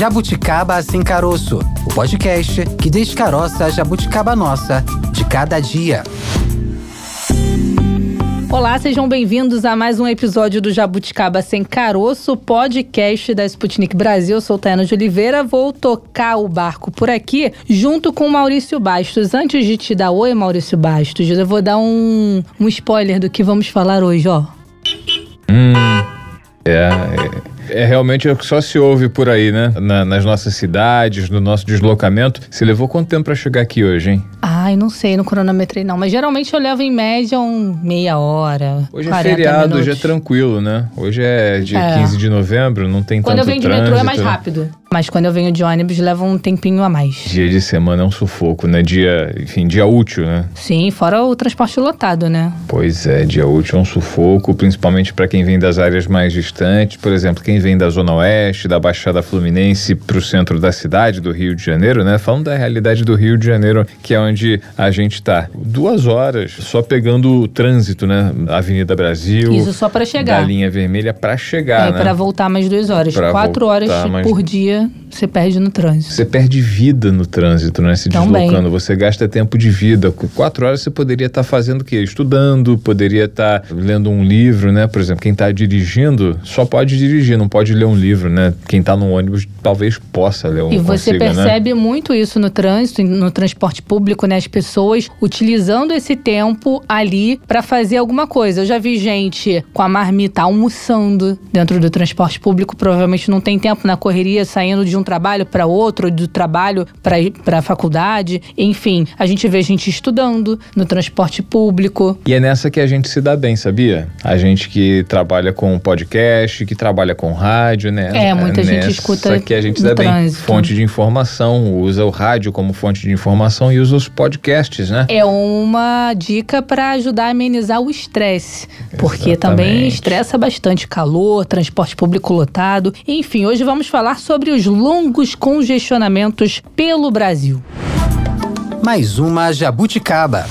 Jabuticaba Sem Caroço, o podcast que descaroça a jabuticaba nossa de cada dia. Olá, sejam bem-vindos a mais um episódio do Jabuticaba Sem Caroço, podcast da Sputnik Brasil. Eu sou Tayana de Oliveira, vou tocar o barco por aqui junto com o Maurício Bastos. Antes de te dar oi, Maurício Bastos, eu vou dar um, um spoiler do que vamos falar hoje, ó. Hum, é, é é realmente o que só se ouve por aí, né? Na, nas nossas cidades, no nosso deslocamento. Você levou quanto tempo para chegar aqui hoje, hein? Ai, não sei, no cronometrei não. Mas geralmente eu levo em média um meia hora. Hoje é feriado, minutos. hoje é tranquilo, né? Hoje é dia é. 15 de novembro, não tem Quando tanto Quando eu venho de metrô é mais né? rápido. Mas quando eu venho de ônibus, leva um tempinho a mais. Dia de semana é um sufoco, né? Dia, enfim, dia útil, né? Sim, fora o transporte lotado, né? Pois é, dia útil é um sufoco, principalmente para quem vem das áreas mais distantes. Por exemplo, quem vem da Zona Oeste, da Baixada Fluminense para o centro da cidade, do Rio de Janeiro, né? Falando da realidade do Rio de Janeiro, que é onde a gente está. Duas horas só pegando o trânsito, né? Avenida Brasil. Isso só para chegar. Da linha vermelha para chegar, é, né? para voltar mais duas horas. Pra Quatro horas mais... por dia você perde no trânsito. Você perde vida no trânsito, né? Se Também. deslocando. Você gasta tempo de vida. Quatro horas você poderia estar tá fazendo o quê? Estudando, poderia estar tá lendo um livro, né? Por exemplo, quem está dirigindo só pode dirigir, não pode ler um livro, né? Quem está no ônibus talvez possa ler um E você consiga, né? percebe né? muito isso no trânsito, no transporte público, né? As pessoas utilizando esse tempo ali para fazer alguma coisa. Eu já vi gente com a marmita almoçando dentro do transporte público, provavelmente não tem tempo na correria, saindo de um trabalho para outro, do trabalho para a faculdade. Enfim, a gente vê gente estudando no transporte público. E é nessa que a gente se dá bem, sabia? A gente que trabalha com podcast, que trabalha com rádio, né? É, muita é gente escuta que a gente se dá bem. Fonte de informação, usa o rádio como fonte de informação e usa os podcasts, né? É uma dica para ajudar a amenizar o estresse, porque também estressa bastante calor, transporte público lotado. Enfim, hoje vamos falar sobre os longos congestionamentos pelo Brasil. Mais uma jabuticaba.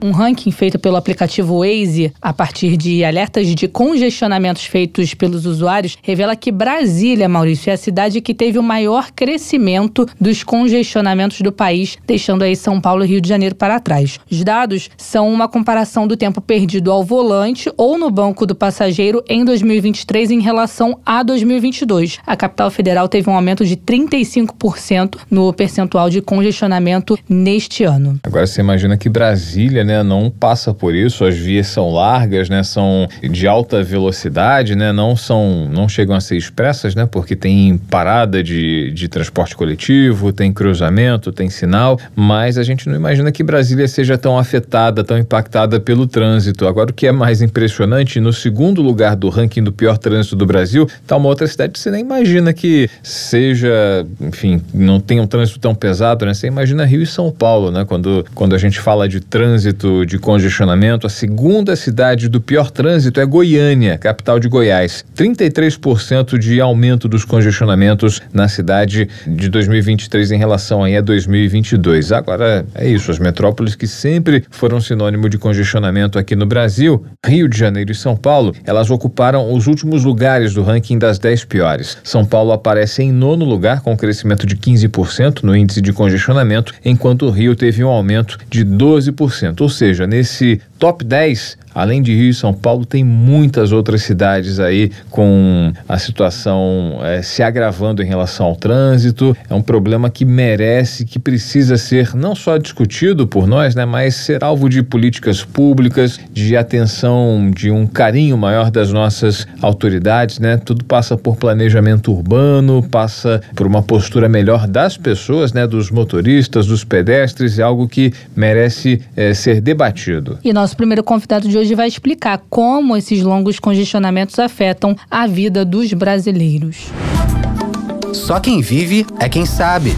Um ranking feito pelo aplicativo Waze, a partir de alertas de congestionamentos feitos pelos usuários, revela que Brasília, Maurício, é a cidade que teve o maior crescimento dos congestionamentos do país, deixando aí São Paulo e Rio de Janeiro para trás. Os dados são uma comparação do tempo perdido ao volante ou no banco do passageiro em 2023 em relação a 2022. A capital federal teve um aumento de 35% no percentual de congestionamento neste ano. Agora você imagina que Brasília né, não passa por isso. As vias são largas, né, são de alta velocidade, né, não são, não chegam a ser expressas, né, porque tem parada de, de transporte coletivo, tem cruzamento, tem sinal, mas a gente não imagina que Brasília seja tão afetada, tão impactada pelo trânsito. Agora, o que é mais impressionante, no segundo lugar do ranking do pior trânsito do Brasil, está uma outra cidade que você nem imagina que seja, enfim, não tenha um trânsito tão pesado, né? Você imagina Rio e São Paulo, né? Quando, quando a gente fala de trânsito de congestionamento, a segunda cidade do pior trânsito é Goiânia, capital de Goiás. 33% de aumento dos congestionamentos na cidade de 2023 em relação aí a 2022. Agora é isso, as metrópoles que sempre foram sinônimo de congestionamento aqui no Brasil, Rio de Janeiro e São Paulo, elas ocuparam os últimos lugares do ranking das 10 piores. São Paulo aparece em nono lugar com um crescimento de 15% no índice de congestionamento, enquanto o Rio teve um aumento de 12%. Ou seja, nesse top 10 Além de Rio e São Paulo, tem muitas outras cidades aí com a situação é, se agravando em relação ao trânsito. É um problema que merece, que precisa ser não só discutido por nós, né, mas ser alvo de políticas públicas, de atenção, de um carinho maior das nossas autoridades, né? Tudo passa por planejamento urbano, passa por uma postura melhor das pessoas, né, dos motoristas, dos pedestres, é algo que merece é, ser debatido. E nosso primeiro convidado de hoje hoje vai explicar como esses longos congestionamentos afetam a vida dos brasileiros. Só quem vive é quem sabe.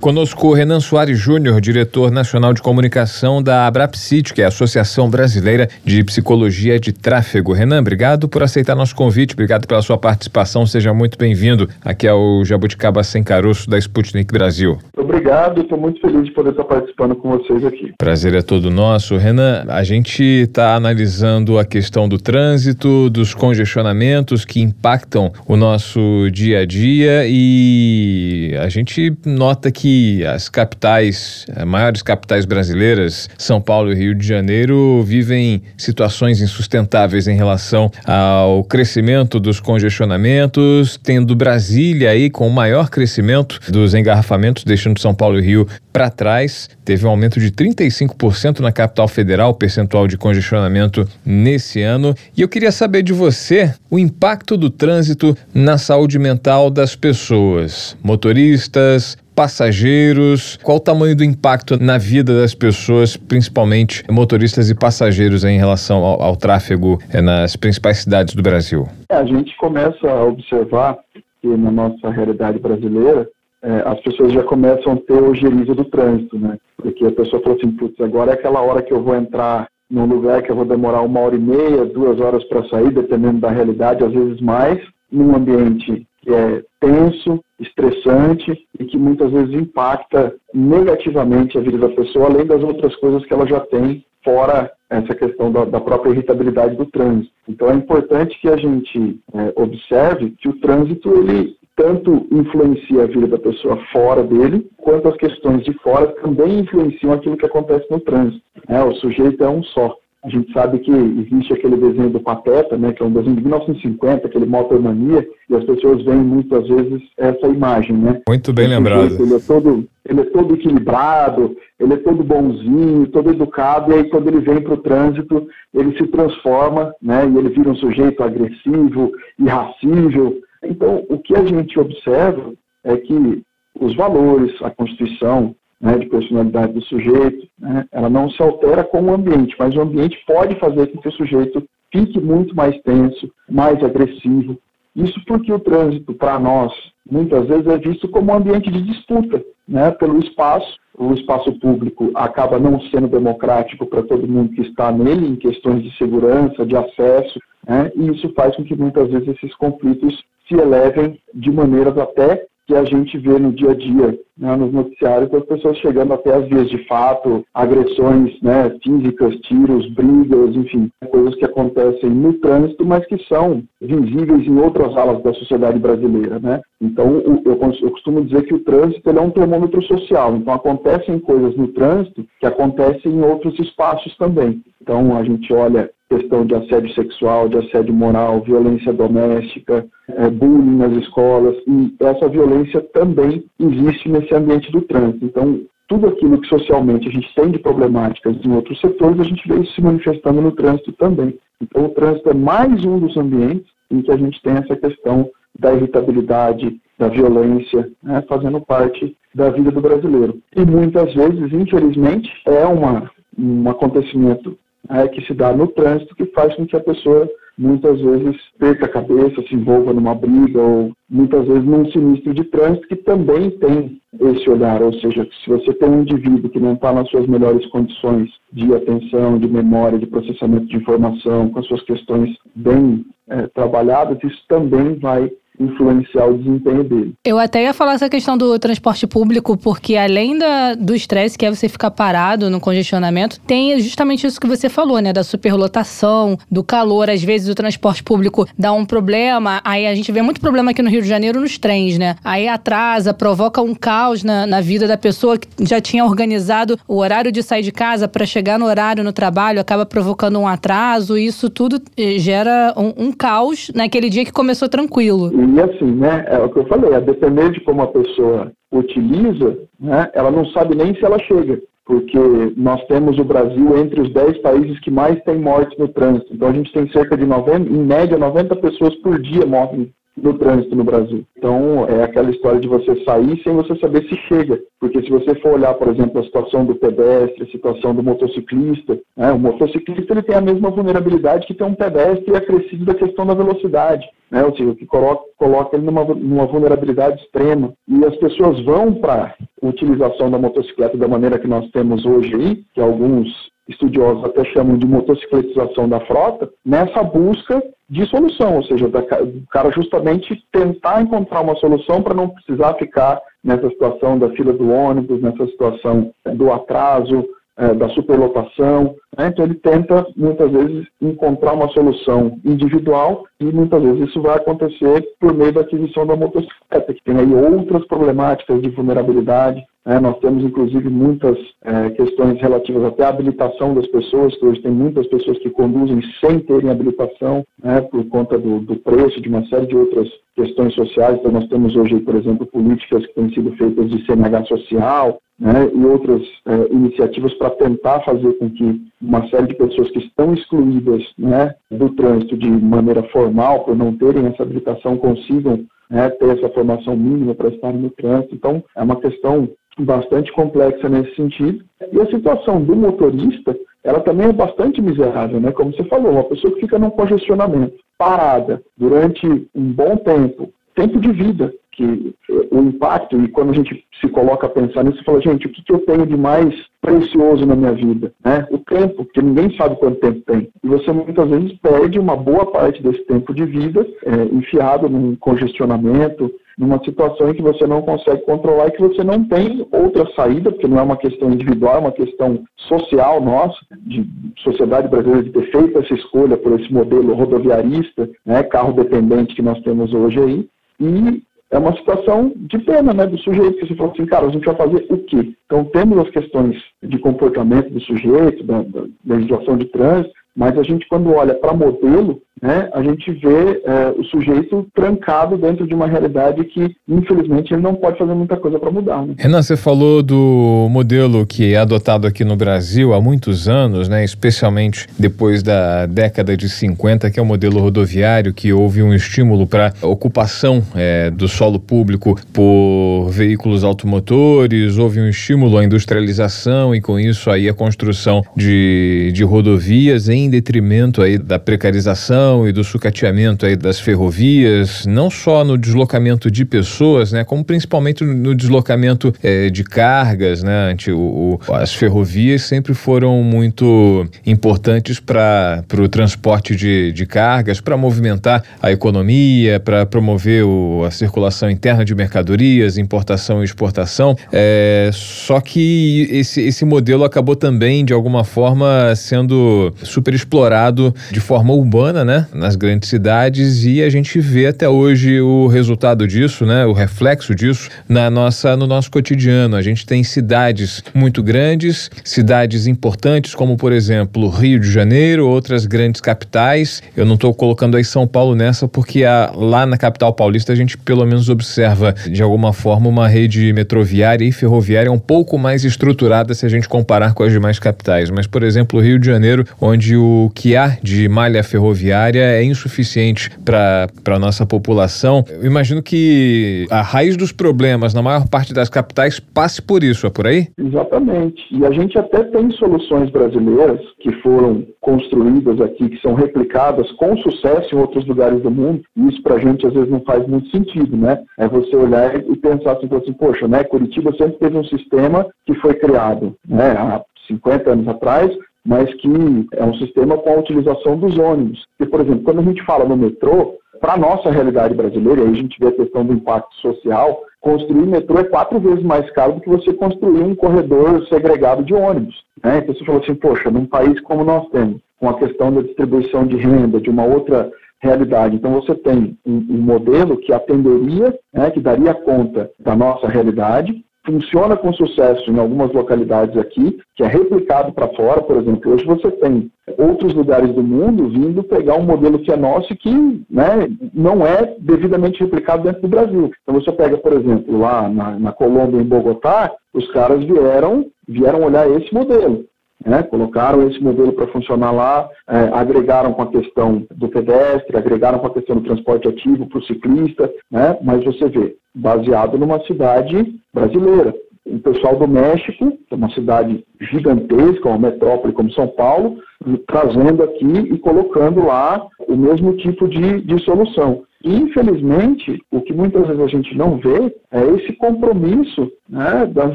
Conosco Renan Soares Júnior, diretor nacional de comunicação da Abrapsit, que é a Associação Brasileira de Psicologia de Tráfego. Renan, obrigado por aceitar nosso convite, obrigado pela sua participação, seja muito bem-vindo aqui ao Jabuticaba Sem Caroço da Sputnik Brasil. Obrigado, estou muito feliz de poder estar participando com vocês aqui. Prazer é todo nosso. Renan, a gente está analisando a questão do trânsito, dos congestionamentos que impactam o nosso dia a dia e a gente nota que que as capitais, as maiores capitais brasileiras, São Paulo e Rio de Janeiro, vivem situações insustentáveis em relação ao crescimento dos congestionamentos, tendo Brasília aí com o maior crescimento dos engarrafamentos, deixando São Paulo e Rio para trás. Teve um aumento de 35% na capital federal, percentual de congestionamento nesse ano. E eu queria saber de você o impacto do trânsito na saúde mental das pessoas, motoristas, passageiros? Qual o tamanho do impacto na vida das pessoas, principalmente motoristas e passageiros em relação ao, ao tráfego é, nas principais cidades do Brasil? É, a gente começa a observar que na nossa realidade brasileira é, as pessoas já começam a ter ojeriza do trânsito, né? Porque a pessoa falou assim, putz, agora é aquela hora que eu vou entrar num lugar que eu vou demorar uma hora e meia, duas horas para sair, dependendo da realidade, às vezes mais, num ambiente que é tenso, estressante e que muitas vezes impacta negativamente a vida da pessoa, além das outras coisas que ela já tem, fora essa questão da, da própria irritabilidade do trânsito. Então é importante que a gente é, observe que o trânsito ele tanto influencia a vida da pessoa fora dele, quanto as questões de fora também influenciam aquilo que acontece no trânsito. É, o sujeito é um só. A gente sabe que existe aquele desenho do Pateta, né, que é um desenho de 1950, aquele Motormania, e as pessoas veem muitas vezes essa imagem, né? Muito bem lembrado. Ele é todo, ele é todo equilibrado, ele é todo bonzinho, todo educado, e aí quando ele vem para o trânsito, ele se transforma, né, e ele vira um sujeito agressivo, irracível. Então, o que a gente observa é que os valores, a Constituição, né, de personalidade do sujeito, né, ela não se altera com o ambiente, mas o ambiente pode fazer com que o sujeito fique muito mais tenso, mais agressivo. Isso porque o trânsito, para nós, muitas vezes é visto como um ambiente de disputa né, pelo espaço. O espaço público acaba não sendo democrático para todo mundo que está nele, em questões de segurança, de acesso, né, e isso faz com que muitas vezes esses conflitos se elevem de maneiras até que a gente vê no dia a dia, né, nos noticiários, as pessoas chegando até as vias de fato, agressões né, físicas, tiros, brigas, enfim, coisas que acontecem no trânsito, mas que são visíveis em outras alas da sociedade brasileira. Né? Então, eu, costumo dizer que o trânsito é um termômetro social, então acontecem coisas no trânsito que acontecem em outros espaços também. Então, a gente olha questão de assédio sexual, de assédio moral, violência doméstica, é, bullying nas escolas, e essa violência também existe nesse ambiente do trânsito. Então, tudo aquilo que socialmente a gente tem de problemáticas em outros setores, a gente vê isso se manifestando no trânsito também. Então, o trânsito é mais um dos ambientes em que a gente tem essa questão da irritabilidade, da violência, né, fazendo parte da vida do brasileiro. E muitas vezes, infelizmente, é uma, um acontecimento é, que se dá no trânsito que faz com que a pessoa muitas vezes perca a cabeça, se envolva numa briga ou muitas vezes num sinistro de trânsito que também tem esse olhar, ou seja, se você tem um indivíduo que não está nas suas melhores condições de atenção, de memória, de processamento de informação, com as suas questões bem é, trabalhadas, isso também vai influenciar o desempenho dele. Eu até ia falar essa questão do transporte público, porque além da, do estresse que é você ficar parado no congestionamento, tem justamente isso que você falou, né? Da superlotação, do calor. Às vezes o transporte público dá um problema, aí a gente vê muito problema aqui no Rio de Janeiro nos trens, né? Aí atrasa, provoca um caos na, na vida da pessoa que já tinha organizado o horário de sair de casa para chegar no horário no trabalho, acaba provocando um atraso, e isso tudo eh, gera um, um caos naquele dia que começou tranquilo. E assim, né, é o que eu falei, a depender de como a pessoa utiliza, né, ela não sabe nem se ela chega, porque nós temos o Brasil entre os 10 países que mais tem mortes no trânsito. Então a gente tem cerca de 90, em média, 90 pessoas por dia morrem no trânsito no Brasil. Então, é aquela história de você sair sem você saber se chega. Porque se você for olhar, por exemplo, a situação do pedestre, a situação do motociclista, né, o motociclista ele tem a mesma vulnerabilidade que tem um pedestre acrescido da questão da velocidade. Né, ou seja, que coloca, coloca ele numa, numa vulnerabilidade extrema. E as pessoas vão para a utilização da motocicleta da maneira que nós temos hoje aí, que alguns estudiosos até chamam de motocicletização da frota, nessa busca de solução, ou seja, o cara justamente tentar encontrar uma solução para não precisar ficar nessa situação da fila do ônibus, nessa situação do atraso, é, da superlotação. Né? Então ele tenta muitas vezes encontrar uma solução individual e muitas vezes isso vai acontecer por meio da aquisição da motocicleta, que tem aí outras problemáticas de vulnerabilidade, é, nós temos, inclusive, muitas é, questões relativas até à habilitação das pessoas, que hoje tem muitas pessoas que conduzem sem terem habilitação, né, por conta do, do, preço, de uma série de outras questões sociais. Então, nós temos hoje, por exemplo, políticas que têm sido feitas de CNH social, né, e outras é, iniciativas para tentar fazer com que uma série de pessoas que estão excluídas né, do trânsito de maneira formal, por não terem essa habilitação, consigam né, ter essa formação mínima para estarem no trânsito. Então, é uma questão bastante complexa nesse sentido. E a situação do motorista, ela também é bastante miserável, né? Como você falou, uma pessoa que fica num congestionamento, parada durante um bom tempo, tempo de vida, que o impacto, e quando a gente se coloca a pensar nisso, fala, gente, o que, que eu tenho de mais precioso na minha vida? Né? O tempo, porque ninguém sabe quanto tempo tem. E você muitas vezes perde uma boa parte desse tempo de vida é, enfiado num congestionamento, numa situação em que você não consegue controlar e que você não tem outra saída, porque não é uma questão individual, é uma questão social nossa, de sociedade brasileira, de ter feito essa escolha por esse modelo rodoviarista, né, carro dependente que nós temos hoje aí, e é uma situação de pena, né, do sujeito, que você falou assim, cara, a gente vai fazer o quê? Então, temos as questões de comportamento do sujeito, da, da legislação de trânsito, mas a gente, quando olha para modelo, né, a gente vê é, o sujeito trancado dentro de uma realidade que, infelizmente, ele não pode fazer muita coisa para mudar. Né? Renan, você falou do modelo que é adotado aqui no Brasil há muitos anos, né, especialmente depois da década de 50, que é o modelo rodoviário, que houve um estímulo para ocupação é, do solo público por veículos automotores, houve um estímulo à industrialização e, com isso, aí a construção de, de rodovias em detrimento aí da precarização e do sucateamento aí das ferrovias, não só no deslocamento de pessoas, né, como principalmente no deslocamento é, de cargas, né, o, o, as ferrovias sempre foram muito importantes para o transporte de, de cargas, para movimentar a economia, para promover o, a circulação interna de mercadorias, importação e exportação. É, só que esse, esse modelo acabou também, de alguma forma, sendo super explorado de forma urbana, né? Nas grandes cidades e a gente vê até hoje o resultado disso, né? O reflexo disso na nossa, no nosso cotidiano. A gente tem cidades muito grandes, cidades importantes, como por exemplo Rio de Janeiro, outras grandes capitais. Eu não estou colocando aí São Paulo nessa porque a, lá na capital paulista a gente pelo menos observa de alguma forma uma rede metroviária e ferroviária um pouco mais estruturada se a gente comparar com as demais capitais. Mas por exemplo Rio de Janeiro, onde o que há de malha ferroviária é insuficiente para a nossa população. Eu imagino que a raiz dos problemas na maior parte das capitais passe por isso, é por aí? Exatamente. E a gente até tem soluções brasileiras que foram construídas aqui, que são replicadas com sucesso em outros lugares do mundo. E isso para a gente às vezes não faz muito sentido, né? É você olhar e pensar assim, assim poxa, né? Curitiba sempre teve um sistema que foi criado, né? Há 50 anos atrás, mas que é um sistema com a utilização dos ônibus. E, por exemplo, quando a gente fala no metrô, para a nossa realidade brasileira, aí a gente vê a questão do impacto social, construir metrô é quatro vezes mais caro do que você construir um corredor segregado de ônibus. Né? Então você falou assim, poxa, num país como nós temos, com a questão da distribuição de renda, de uma outra realidade. Então você tem um, um modelo que atenderia, né, que daria conta da nossa realidade, funciona com sucesso em algumas localidades aqui, que é replicado para fora, por exemplo. Hoje você tem outros lugares do mundo vindo pegar um modelo que é nosso e que né, não é devidamente replicado dentro do Brasil. Então você pega, por exemplo, lá na, na Colômbia, em Bogotá, os caras vieram, vieram olhar esse modelo. né? colocaram esse modelo para funcionar lá, é, agregaram com a questão do pedestre, agregaram com a questão do transporte ativo para o ciclista, né? mas você vê, baseado numa cidade brasileira. O pessoal do México, que é uma cidade gigantesca, uma metrópole como São Paulo, trazendo aqui e colocando lá o mesmo tipo de, de solução. Infelizmente, o que muitas vezes a gente não vê é esse compromisso né, das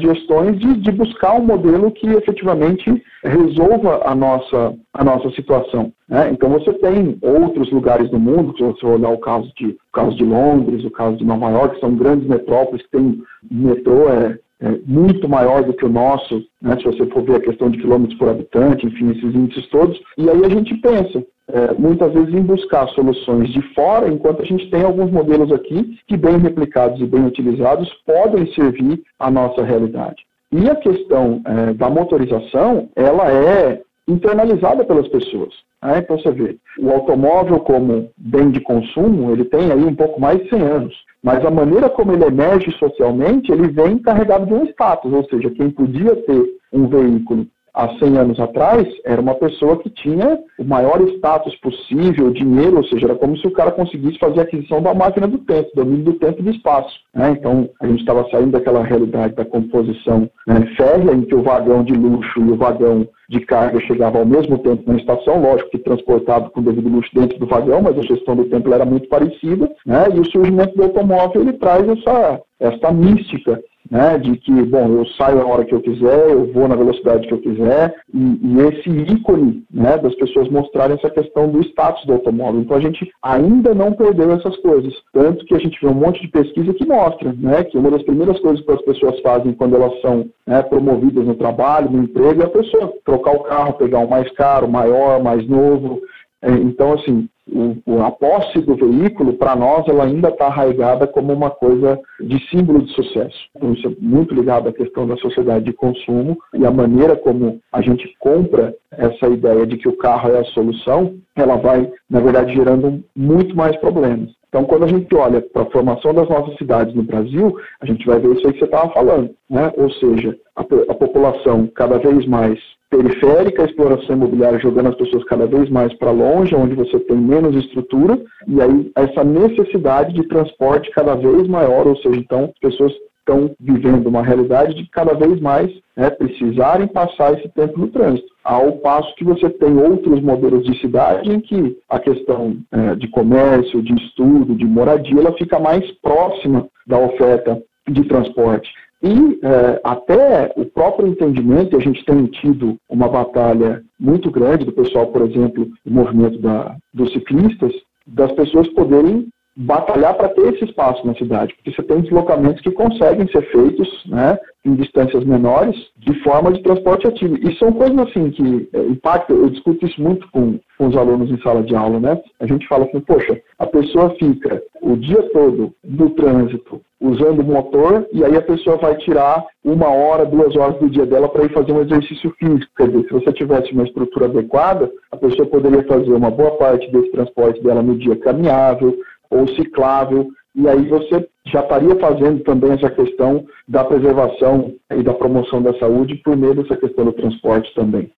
gestões de, de, buscar um modelo que efetivamente resolva a nossa, a nossa situação. Né? Então, você tem outros lugares do mundo, se você olhar o caso, de, o caso de Londres, o caso de Nova York, que são grandes metrópoles que têm metrô é, é, muito maior do que o nosso, né, se você for ver a questão de quilômetros por habitante, enfim, esses índices todos, e aí a gente pensa, é, muitas vezes em buscar soluções de fora, enquanto a gente tem alguns modelos aqui que, bem replicados e bem utilizados, podem servir à nossa realidade. E a questão é, da motorização, ela é internalizada pelas pessoas. Né? Então você vê, o automóvel como bem de consumo, ele tem aí um pouco mais de 100 anos, mas a maneira como ele emerge socialmente, ele vem carregado de um status, ou seja, quem podia ter um veículo há 100 anos atrás, era uma pessoa que tinha o maior status possível, dinheiro, ou seja, era como se o cara conseguisse fazer a aquisição da máquina do tempo, domínio do tempo e do espaço. Né? Então, a gente estava saindo daquela realidade da composição né, férrea, em que o vagão de luxo e o vagão de carga chegava ao mesmo tempo na estação, lógico que transportado com devido luxo dentro do vagão, mas a gestão do tempo era muito parecida, né? e o surgimento do automóvel ele traz essa, essa mística né, de que, bom, eu saio a hora que eu quiser, eu vou na velocidade que eu quiser, e, e, esse ícone né, das pessoas mostrarem essa questão do status do automóvel. Então a gente ainda não perdeu essas coisas. Tanto que a gente vê um monte de pesquisa que mostra né, que uma das primeiras coisas que as pessoas fazem quando elas são né, promovidas no trabalho, no emprego, é a pessoa trocar o carro, pegar um mais caro, maior, mais novo, é, então, assim, o, a posse do veículo, para nós, ela ainda está arraigada como uma coisa de símbolo de sucesso. Então, isso é muito ligado à questão da sociedade de consumo e a maneira como a gente compra essa ideia de que o carro é a solução, ela vai, na verdade, gerando muito mais problemas. Então, quando a gente olha para a formação das nossas cidades no Brasil, a gente vai ver isso aí que você estava falando, né? Ou seja, a, a população cada vez mais periférica, a exploração imobiliária jogando as pessoas cada vez mais para longe, onde você tem menos estrutura, e aí essa necessidade de transporte cada vez maior, ou seja, então as pessoas estão vivendo uma realidade de cada vez mais né, precisarem passar esse tempo no trânsito. Ao passo que você tem outros modelos de cidade em que a questão é, de comércio, de estudo, de moradia, ela fica mais próxima da oferta de transporte. E é, até o próprio entendimento, a gente tem tido uma batalha muito grande do pessoal, por exemplo, do movimento da, dos ciclistas, das pessoas poderem batalhar para ter esse espaço na cidade, porque você tem deslocamentos que conseguem ser feitos né, em distâncias menores de forma de transporte ativo. E são coisas assim que é, impactam, eu discuto isso muito com, com os alunos em sala de aula, né? A gente fala assim, poxa, a pessoa fica o dia todo no trânsito usando o motor e aí a pessoa vai tirar uma hora, duas horas do dia dela para ir fazer um exercício físico. Quer dizer, se você tivesse uma estrutura adequada, a pessoa poderia fazer uma boa parte desse transporte dela no dia caminhável ou ciclável, e aí você já estaria fazendo também essa questão da preservação e da promoção da saúde por meio dessa questão do transporte também.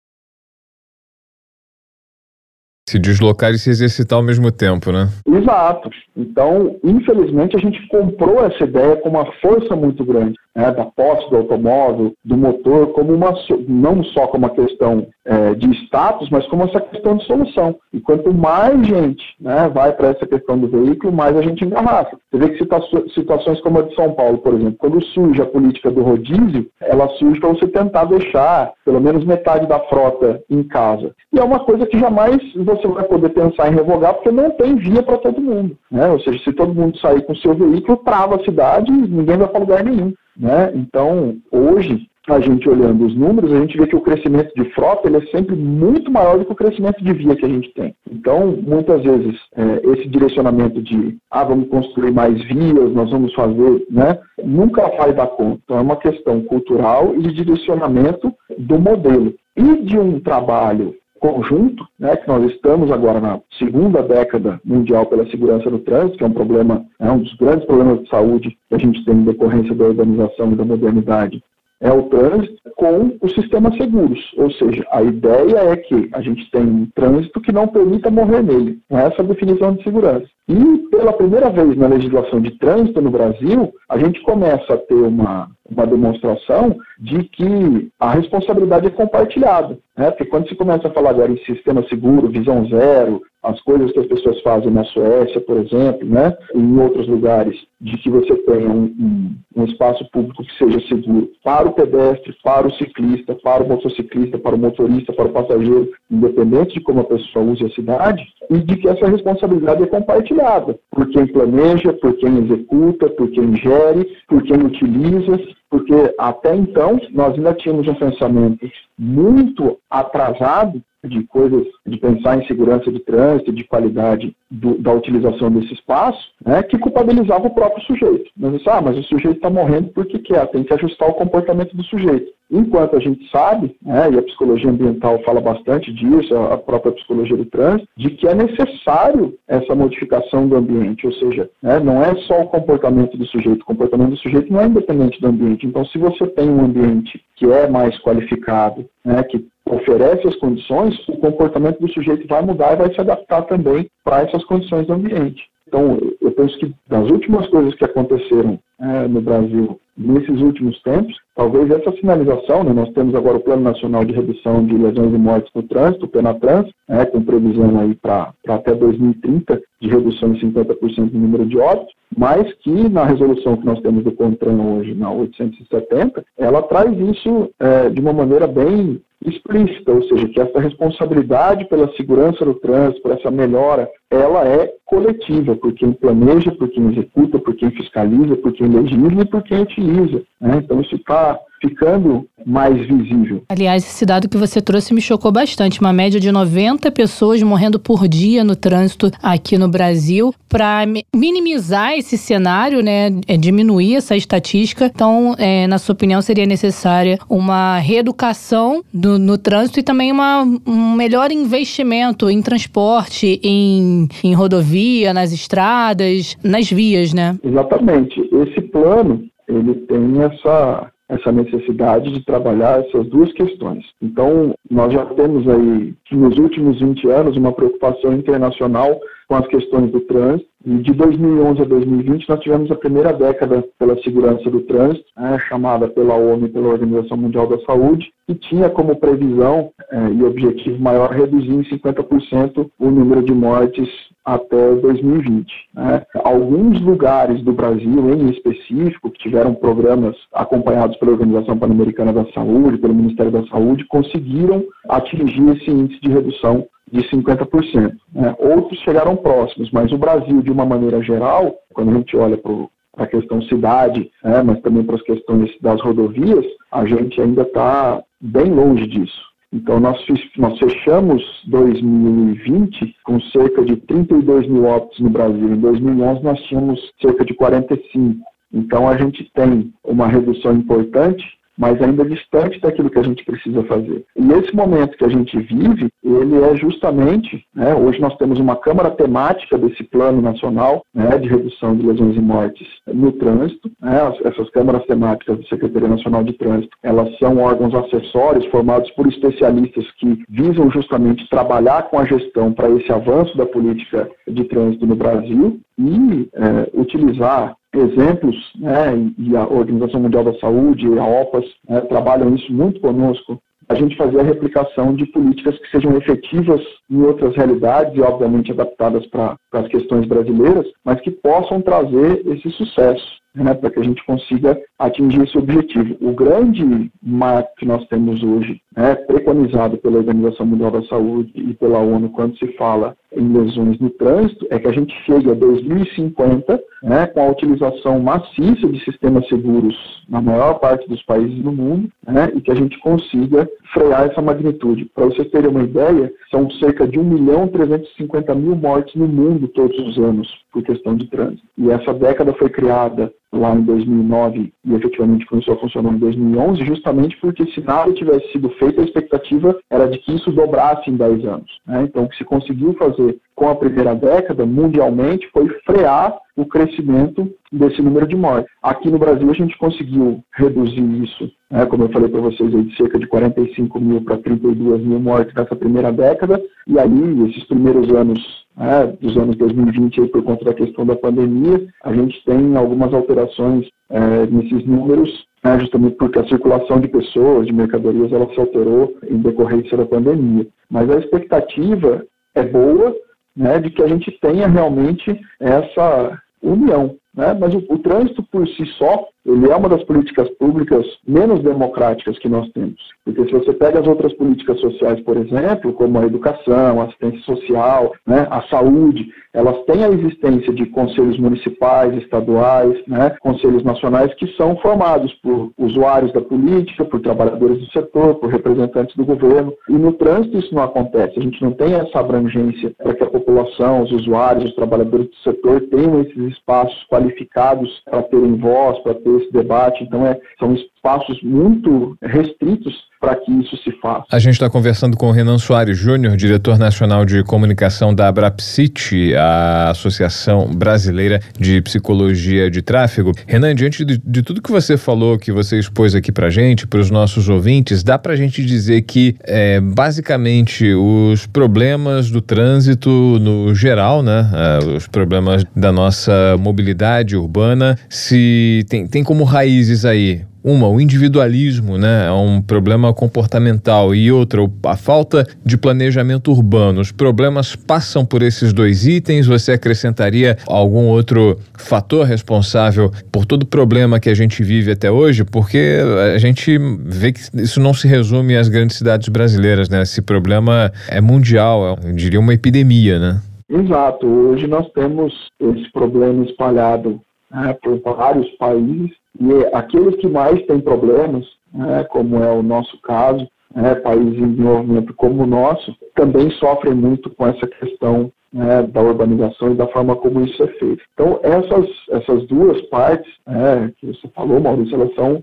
Se deslocar e se exercitar ao mesmo tempo, né? Exato. Então, infelizmente, a gente comprou essa ideia com uma força muito grande né, da posse do automóvel, do motor, como uma não só como uma questão é, de status, mas como essa questão de solução. E quanto mais gente né, vai para essa questão do veículo, mais a gente engarrafa. Você vê que situações como a de São Paulo, por exemplo, quando surge a política do rodízio, ela surge para você tentar deixar pelo menos metade da frota em casa. E é uma coisa que jamais você vai poder pensar em revogar, porque não tem via para todo mundo. Né? Ou seja, se todo mundo sair com seu veículo, trava a cidade e ninguém vai para lugar nenhum. Né? Então, hoje, a gente olhando os números, a gente vê que o crescimento de frota ele é sempre muito maior do que o crescimento de via que a gente tem. Então, muitas vezes, é, esse direcionamento de, ah, vamos construir mais vias, nós vamos fazer, né, nunca vai dar conta. Então, é uma questão cultural e de direcionamento do modelo. E de um trabalho conjunto, né, que nós estamos agora na segunda década mundial pela segurança no trânsito, que é um problema, é um dos grandes problemas de saúde que a gente tem em decorrência da urbanização e da modernidade, é o trânsito. com os sistemas seguros. Ou seja, a ideia é que a gente tenha um trânsito que não permita morrer nele. Essa definição de segurança. E pela primeira vez na legislação de trânsito no Brasil, a gente começa a ter uma, uma demonstração de que a responsabilidade é compartilhada. Né? Porque quando se começa a falar agora em sistema seguro, visão zero, as coisas que as pessoas fazem na Suécia, por exemplo, né? em outros lugares, de que você tenha um, um, um, espaço público que seja seguro para o pedestre, para o ciclista, para o motociclista, para o motorista, para o passageiro, independente de como a pessoa use a cidade, e de que essa responsabilidade é compartilhada por quem planeja, por quem executa, por quem gere, por quem utiliza, porque até então nós ainda tínhamos um pensamento muito atrasado de coisas, de pensar em segurança de trânsito, de qualidade do, da utilização desse espaço, né, que culpabilizava o próprio sujeito. Mas, disse, ah, mas o sujeito está morrendo porque quer, tem que ajustar o comportamento do sujeito. Enquanto a gente sabe, né, e a psicologia ambiental fala bastante disso, a própria psicologia do trânsito, de que é necessário essa modificação do ambiente, ou seja, né, não é só o comportamento do sujeito, o comportamento do sujeito não é independente do ambiente. Então, se você tem um ambiente que é mais qualificado, né, que oferece as condições, o comportamento do sujeito vai mudar e vai se adaptar também para essas condições do ambiente. Então, eu penso que das últimas coisas que aconteceram é, no Brasil nesses últimos tempos, talvez essa sinalização, né, nós temos agora o Plano Nacional de Redução de Lesões e Mortes no Trânsito, o PENATRANS, né, com previsão aí para até 2030 de redução de 50% do número de óbitos, mas que na resolução que nós temos do CONTRAN hoje, na 870, ela traz isso é, de uma maneira bem explícita, ou seja, que essa responsabilidade pela segurança do trânsito, por essa melhora, ela é coletiva, por quem planeja, por quem executa, por quem fiscaliza, por quem legisla e por quem utiliza. Né? Então isso está ficando mais visível. Aliás, esse dado que você trouxe me chocou bastante. Uma média de 90 pessoas morrendo por dia no trânsito aqui no Brasil. Para minimizar esse cenário, né, é diminuir essa estatística, então, é, na sua opinião, seria necessária uma reeducação do, no trânsito e também uma, um melhor investimento em transporte, em, em rodovia, nas estradas, nas vias, né? Exatamente. Esse plano, ele tem essa essa necessidade de trabalhar essas duas questões. Então, nós já temos aí, nos últimos 20 anos, uma preocupação internacional com as questões do trânsito. E de 2011 a 2020, nós tivemos a primeira década pela segurança do trânsito, né, chamada pela ONU e pela Organização Mundial da Saúde, que tinha como previsão eh, e objetivo maior reduzir em 50% o número de mortes até 2020. Né? Alguns lugares do Brasil, em específico, que tiveram programas acompanhados pela Organização Pan-Americana da Saúde, pelo Ministério da Saúde, conseguiram atingir esse índice de redução de 50%. Né? Outros chegaram próximos, mas o Brasil, de uma maneira geral, quando a gente olha para a questão cidade, né, mas também para as questões das rodovias, a gente ainda está bem longe disso. Então, nós, nós fechamos 2020 com cerca de 32 mil óbitos no Brasil. Em 2011, nós tínhamos cerca de 45. Então, a gente tem uma redução importante, mas ainda distante daquilo que a gente precisa fazer. E esse momento que a gente vive, ele é justamente, né, hoje nós temos uma Câmara temática desse Plano Nacional né, de Redução de Lesões e Mortes no Trânsito. Né, essas câmaras temáticas da Secretaria Nacional de Trânsito, elas são órgãos acessórios formados por especialistas que visam justamente trabalhar com a gestão para esse avanço da política de trânsito no Brasil e é, utilizar exemplos, né, e a Organização Mundial da Saúde, a OPAS, né, trabalham isso muito conosco, a gente fazer a replicação de políticas que sejam efetivas em outras realidades e, obviamente, adaptadas para as questões brasileiras, mas que possam trazer esse sucesso né, para que a gente consiga atingir esse objetivo. O grande marco que nós temos hoje, né, preconizado pela Organização Mundial da Saúde e pela ONU quando se fala em lesões no trânsito, é que a gente chegue a 2050 né, com a utilização maciça de sistemas seguros na maior parte dos países do mundo né, e que a gente consiga frear essa magnitude. Para vocês terem uma ideia, são cerca de 1 milhão 350 mil mortes no mundo todos os anos por questão de trânsito. E essa década foi criada lá em 2009 e efetivamente começou a funcionar em 2011, justamente porque se nada tivesse sido feito, a expectativa era de que isso dobrasse em 10 anos. Né? Então, o que se conseguiu fazer fazer com a primeira década, mundialmente, foi frear o crescimento desse número de mortes. Aqui no Brasil, a gente conseguiu reduzir isso, né, como eu falei para vocês, de cerca de 45 mil para 32 mil mortes nessa primeira década, e aí, esses primeiros anos, né, dos anos 2020, aí, por conta da questão da pandemia, a gente tem algumas alterações é, nesses números, né, justamente porque a circulação de pessoas, de mercadorias, ela se alterou em decorrência da pandemia. Mas a expectativa é boa, né, de que a gente tenha realmente essa união. Né? Mas o, o, trânsito por si só, ele é uma das políticas públicas menos democráticas que nós temos. Porque se você pega as outras políticas sociais, por exemplo, como a educação, a assistência social, né, a saúde, elas têm a existência de conselhos municipais, estaduais, né, conselhos nacionais que são formados por usuários da política, por trabalhadores do setor, por representantes do governo. E no trânsito isso não acontece. A gente não tem essa abrangência para que a população, os usuários, os trabalhadores do setor tenham esses espaços qualificados para terem voz, para ter esse debate. Então, é, são espaços muito restritos para que isso se faça. A gente está conversando com o Renan Soares Júnior, diretor nacional de comunicação da Abrapcit, a Associação Brasileira de Psicologia de Tráfego. Renan, diante de, de tudo que você falou, que você expôs aqui para gente, para os nossos ouvintes, dá para a gente dizer que, é, basicamente, os problemas do trânsito no geral, né, é, os problemas da nossa mobilidade urbana, se tem, tem como raízes aí uma, o individualismo, né, é um problema comportamental e outra, a falta de planejamento urbano. Os problemas passam por esses dois itens. Você acrescentaria algum outro fator responsável por todo o problema que a gente vive até hoje? Porque a gente vê que isso não se resume às grandes cidades brasileiras, né? Esse problema é mundial, é, eu diria uma epidemia, né? Exato. Hoje nós temos esse problema espalhado né, por vários países e aqueles que mais têm problemas, né, como é o nosso caso, né, países em desenvolvimento como o nosso, também sofrem muito com essa questão né, da urbanização e da forma como isso é feito. Então, essas, essas duas partes né, que você falou, Maurício, elas são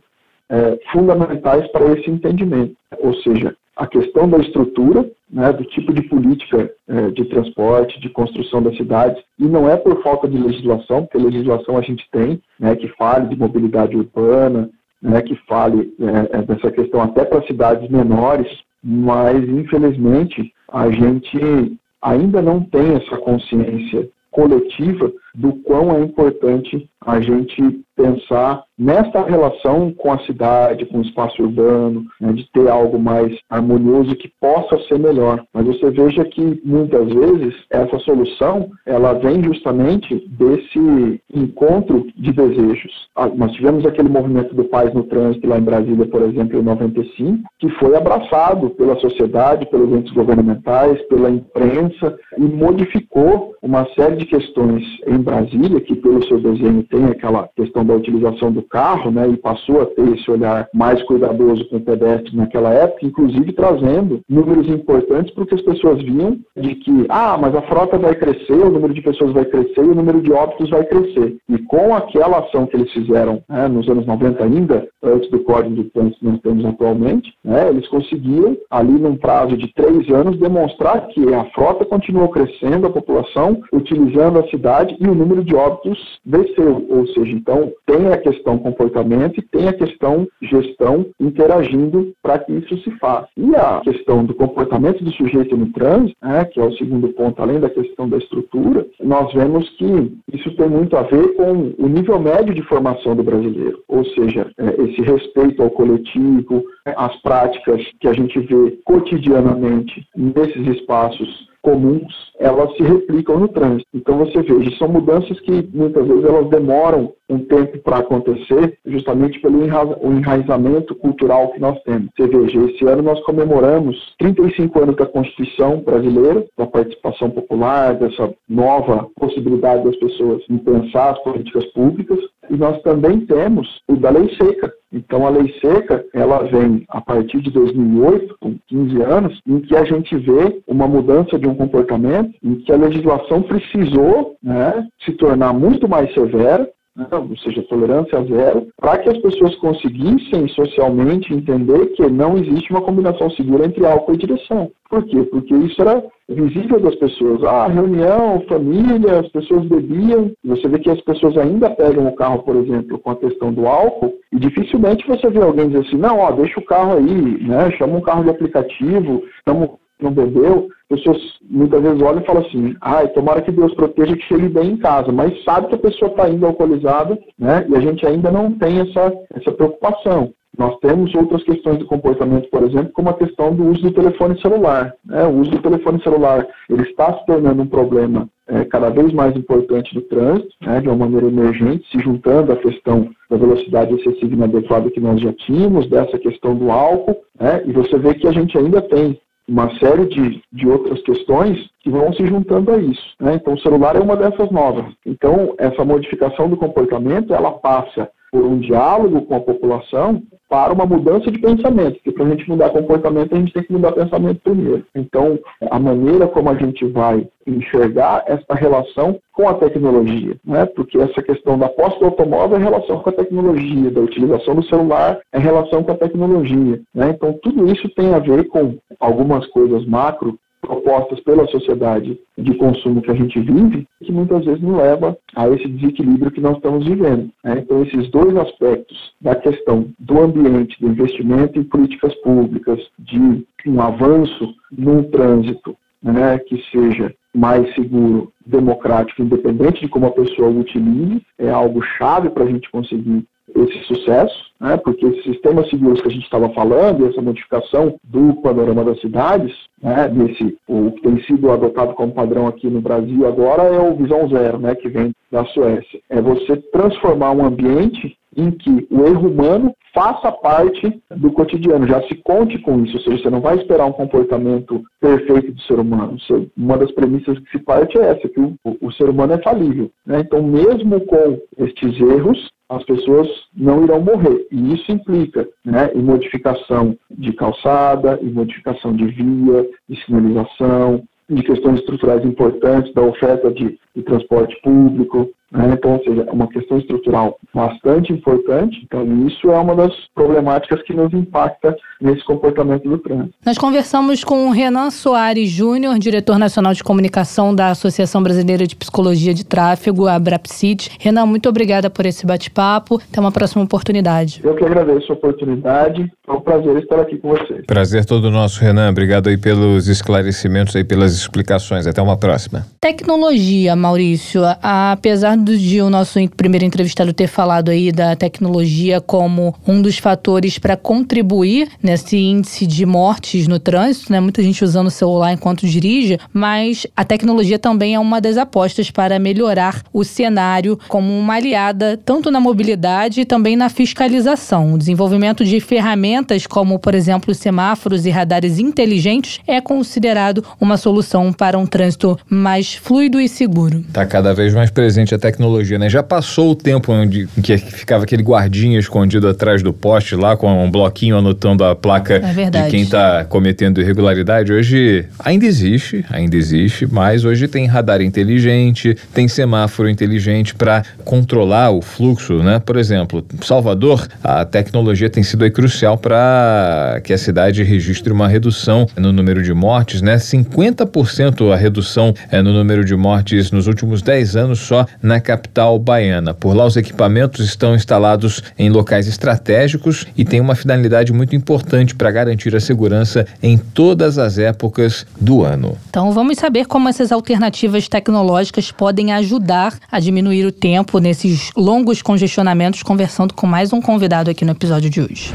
é, fundamentais para esse entendimento. Ou seja, a questão da estrutura, né, do tipo de política é, de transporte, de construção das cidades, e não é por falta de legislação, porque legislação a gente tem, né, que fale de mobilidade urbana, né, que fale é dessa questão até para cidades menores, mas infelizmente a gente ainda não tem essa consciência coletiva do quão é importante a gente pensar nessa relação com a cidade, com o espaço urbano, né, de ter algo mais harmonioso que possa ser melhor. Mas você veja que muitas vezes essa solução ela vem justamente desse encontro de desejos. Ah, nós tivemos aquele movimento do Paz no Trânsito lá em Brasília, por exemplo, em 95, que foi abraçado pela sociedade, pelos entes governamentais, pela imprensa e modificou uma série de questões em Brasília, que pelo seu desenho tem aquela questão da utilização do carro, né, e passou a ter esse olhar mais cuidadoso com o pedestre naquela época, inclusive trazendo números importantes porque as pessoas viam de que, ah, mas a frota vai crescer, o número de pessoas vai crescer e o número de óbitos vai crescer. E com aquela ação que eles fizeram né, nos anos 90 ainda, antes do código de trânsito que nós temos atualmente, né, eles conseguiam, ali num prazo de três anos, demonstrar que a frota continuou crescendo, a população utilizando a cidade e o número de óbitos desceu. Ou seja, então tem a questão comportamento e tem a questão gestão interagindo para que isso se faça. E a questão do comportamento do sujeito no trânsito, né, que é o segundo ponto, além da questão da estrutura, nós vemos que isso tem muito a ver com o nível médio de formação do brasileiro, ou seja, é, esse respeito ao coletivo, as práticas que a gente vê cotidianamente nesses espaços comuns, elas se replicam no trânsito. Então você veja, são mudanças que muitas vezes elas demoram um tempo para acontecer, justamente pelo enraizamento cultural que nós temos. Você veja, esse ano nós comemoramos 35 anos da Constituição brasileira, da participação popular, dessa nova possibilidade das pessoas em pensar as políticas públicas, e nós também temos o da lei seca. Então, a lei seca, ela vem a partir de 2008, com 15 anos, em que a gente vê uma mudança de um comportamento, em que a legislação precisou né, se tornar muito mais severa, né, ou seja, tolerância zero, para que as pessoas conseguissem socialmente entender que não existe uma combinação segura entre álcool e direção. Por quê? Porque isso era visível das pessoas. Ah, reunião, família, as pessoas bebiam. Você vê que as pessoas ainda pegam o carro, por exemplo, com a questão do álcool, e dificilmente você vê alguém dizer assim, não, ó, deixa o carro aí, né? Chama um carro de aplicativo, estamos não bebeu, pessoas muitas vezes olham e falam assim, ai, tomara que Deus proteja que chegue bem em casa, mas sabe que a pessoa está indo alcoolizada, né? E a gente ainda não tem essa, essa preocupação. Nós temos outras questões de comportamento, por exemplo, como a questão do uso do telefone celular. Né? O uso do telefone celular ele está se tornando um problema é, cada vez mais importante no trânsito, né, de uma maneira emergente, se juntando à questão da velocidade excessiva inadequada que nós já tínhamos, dessa questão do álcool, né, e você vê que a gente ainda tem uma série de, de outras questões que vão se juntando a isso. Né? Então, o celular é uma dessas novas. Então, essa modificação do comportamento, ela passa por um diálogo com a população para uma mudança de pensamento, porque para a gente mudar comportamento, a gente tem que mudar pensamento primeiro. Então, a maneira como a gente vai enxergar essa relação com a tecnologia, né? porque essa questão da posse do automóvel é relação com a tecnologia, da utilização do celular é relação com a tecnologia. Né? Então, tudo isso tem a ver com algumas coisas macro propostas pela sociedade de consumo que a gente vive, que muitas vezes nos leva a esse desequilíbrio que nós estamos vivendo. Né? Então, esses dois aspectos da questão do ambiente, do investimento em políticas públicas, de um avanço num trânsito né, que seja mais seguro, democrático, independente de como a pessoa o utilize, é algo chave para a gente conseguir esse sucesso, né, porque esses sistemas seguros que a gente estava falando, essa modificação do panorama das cidades, né, desse, o que tem sido adotado como padrão aqui no Brasil agora é o Visão Zero, né, que vem da Suécia. É você transformar um ambiente em que o erro humano faça parte do cotidiano, já se conte com isso, ou seja, você não vai esperar um comportamento perfeito do ser humano. Uma das premissas que se parte é essa, que o, o ser humano é falível. Né? Então, mesmo com estes erros, as pessoas não irão morrer. E isso implica né, em modificação de calçada, em modificação de via, de sinalização, de questões estruturais importantes da oferta de, de transporte público, né? Então, ou seja, é uma questão estrutural bastante importante. Então, isso é uma das problemáticas que nos impacta nesse comportamento do trânsito. Nós conversamos com o Renan Soares Júnior, diretor nacional de comunicação da Associação Brasileira de Psicologia de Tráfego, a Brapsit. Renan, muito obrigada por esse bate-papo. Até uma próxima oportunidade. Eu que agradeço a oportunidade. É um prazer estar aqui com vocês. Prazer todo nosso, Renan. Obrigado aí pelos esclarecimentos e pelas explicações. Até uma próxima. Tecnologia, Maurício. Apesar de o nosso primeiro entrevistado ter falado aí da tecnologia como um dos fatores para contribuir nesse índice de mortes no trânsito, né? Muita gente usando o celular enquanto dirige, mas a tecnologia também é uma das apostas para melhorar o cenário como uma aliada tanto na mobilidade e também na fiscalização. O desenvolvimento de ferramentas como, por exemplo, semáforos e radares inteligentes é considerado uma solução para um trânsito mais fluido e seguro. Está cada vez mais presente a tecnologia, né? Já passou o tempo onde em que ficava aquele guardinha escondido atrás do poste lá com um bloquinho anotando a placa é de quem está cometendo irregularidade. Hoje ainda existe, ainda existe, mas hoje tem radar inteligente, tem semáforo inteligente para controlar o fluxo, né? Por exemplo, Salvador, a tecnologia tem sido crucial para que a cidade registre uma redução no número de mortes, né? 50% a redução é, no número de mortes nos últimos 10 anos só na capital baiana. Por lá, os equipamentos estão instalados em locais estratégicos e têm uma finalidade muito importante para garantir a segurança em todas as épocas do ano. Então, vamos saber como essas alternativas tecnológicas podem ajudar a diminuir o tempo nesses longos congestionamentos, conversando com mais um convidado aqui no episódio de hoje.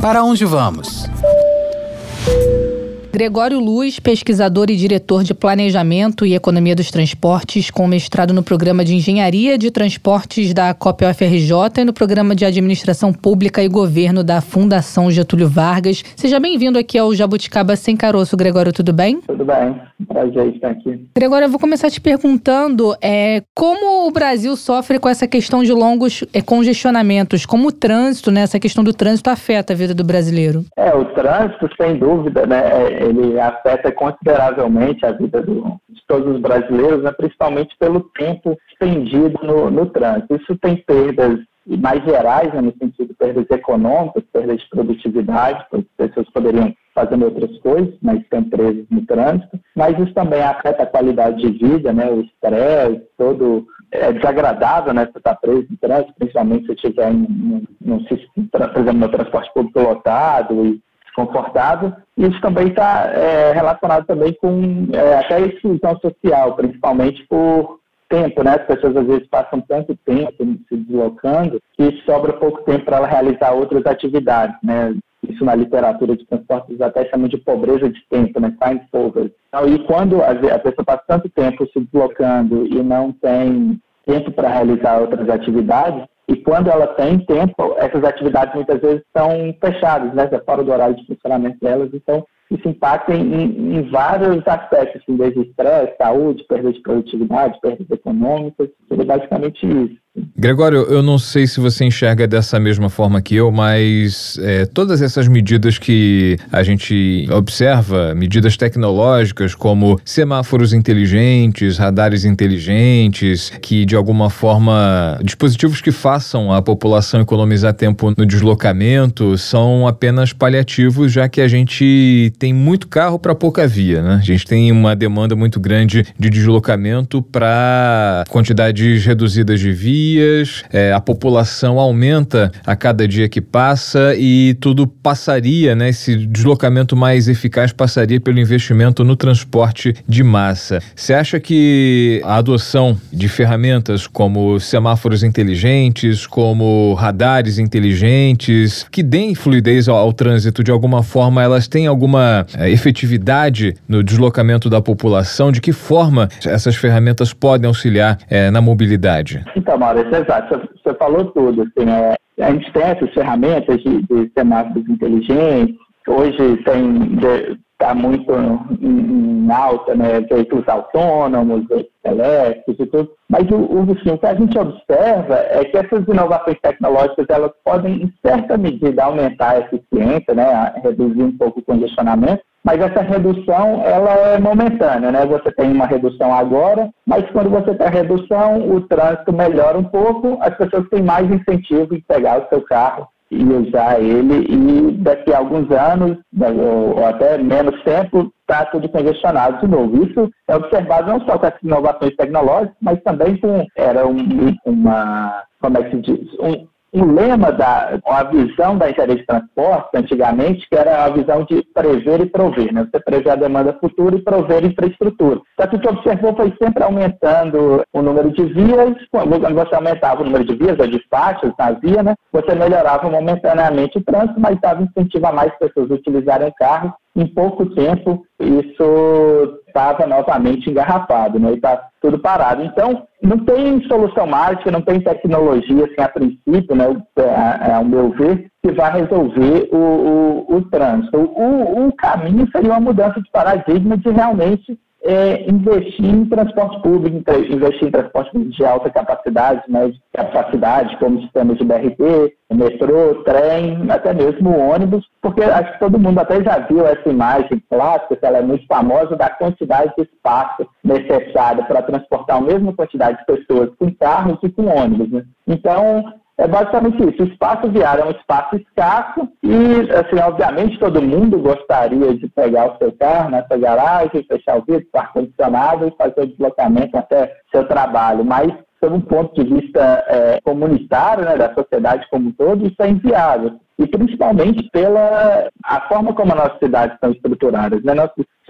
Para onde vamos? Gregório Luz, pesquisador e diretor de Planejamento e Economia dos Transportes, com mestrado no programa de Engenharia de Transportes da COP-UFRJ e no programa de Administração Pública e Governo da Fundação Getúlio Vargas. Seja bem-vindo aqui ao Jabuticaba Sem Caroço. Gregório, tudo bem? Tudo bem. Prazer estar aqui. Gregório, eu vou começar te perguntando é, como o Brasil sofre com essa questão de longos é, congestionamentos, como o trânsito, né, essa questão do trânsito afeta a vida do brasileiro? É, o trânsito, sem dúvida, né, é, ele afeta consideravelmente a vida do, de todos os brasileiros, né, principalmente pelo tempo expendido no, no trânsito. Isso tem perdas mais gerais, né, no sentido de perdas econômicas, perdas de produtividade, porque as pessoas poderiam fazer outras coisas, mas estão presas no trânsito, mas isso também afeta a qualidade de vida, né, o estresse, todo é desagradável, né, você estar tá preso no trânsito, principalmente se estiver em, em, em, por exemplo, no transporte público lotado e desconfortável. Isso também está é, relacionado também com é, até a exclusão social, principalmente por tempo, né? As pessoas às vezes passam tanto tempo se deslocando que sobra pouco tempo para ela realizar outras atividades, né? Isso na literatura de transportes até chamam de pobreza de tempo, né? Time poverty. Então, e quando a pessoa passa tanto tempo se deslocando e não tem tempo para realizar outras atividades, e quando ela tem tempo, essas atividades muitas vezes estão fechadas, né? Fora do horário de funcionamento delas. Então, isso impacta em, em vários aspectos, assim, desde estresse, saúde, perda de produtividade, perdas econômicas, basicamente isso. Gregório, eu não sei se você enxerga dessa mesma forma que eu, mas é, todas essas medidas que a gente observa, medidas tecnológicas como semáforos inteligentes, radares inteligentes, que de alguma forma, dispositivos que façam a população economizar tempo no deslocamento, são apenas paliativos, já que a gente tem muito carro para pouca via, né? A gente tem uma demanda muito grande de deslocamento para quantidades reduzidas de é, a população aumenta a cada dia que passa e tudo passaria, né? Esse deslocamento mais eficaz passaria pelo investimento no transporte de massa. Você acha que a adoção de ferramentas como semáforos inteligentes, como radares inteligentes, que deem fluidez ao, ao trânsito de alguma forma, elas têm alguma é, efetividade no deslocamento da população? De que forma essas ferramentas podem auxiliar é, na mobilidade? Então, Maurício, exato. Você falou tudo. Assim, é, a gente tem essas ferramentas de, de semáforos inteligentes. Hoje tem está muito em, em, alta, né? Veículos autônomos, elétricos e tudo. Mas o, o, assim, o que a gente observa é que essas inovações tecnológicas elas podem, em certa medida, aumentar a eficiência, né? reduzir um pouco o congestionamento, mas essa redução ela é momentânea, né? Você tem uma redução agora, mas quando você tem a redução, o trânsito melhora um pouco, as pessoas têm mais incentivo em pegar o seu carro e usar ele e daqui a alguns anos, né, ou, até menos tempo, está tudo congestionado de novo. Isso é observado não só com as inovações tecnológicas, mas também com era um, uma, como é que se diz, um, um lema da a visão da engenharia de transporte, antigamente, que era a visão de prever e prover, né? Você prever a demanda futura e prover infraestrutura. Só que o que observou foi sempre aumentando o número de vias, quando você aumentava o número de vias ou de faixas na via, né? Você melhorava momentaneamente o trânsito, mas dava incentivo a mais pessoas a utilizarem o carro em pouco tempo isso estava novamente engarrafado, né? está tudo parado. Então, não tem solução mágica, não tem tecnologia, assim, a princípio, né, é, é, ao meu ver, que vai resolver o, o, o trânsito. O, o caminho seria uma mudança de paradigma de realmente é investir em transporte público, investir em transporte de alta capacidade, né, capacidade, como sistemas de BRT, metrô, trem, até mesmo ônibus, porque acho que todo mundo até já viu essa imagem clássica, que ela é muito famosa, da quantidade de espaço necessário para transportar a mesma quantidade de pessoas com carros e com ônibus. Né? Então, é basicamente isso. O espaço viário é um espaço escasso e, assim, obviamente todo mundo gostaria de pegar o seu carro nessa garagem, fechar o vidro, ar-condicionado e fazer o deslocamento até seu trabalho. Mas, sob um ponto de vista é, comunitário, né, da sociedade como um todo, isso é inviável e principalmente pela a forma como as nossas cidades estão estruturadas. Né?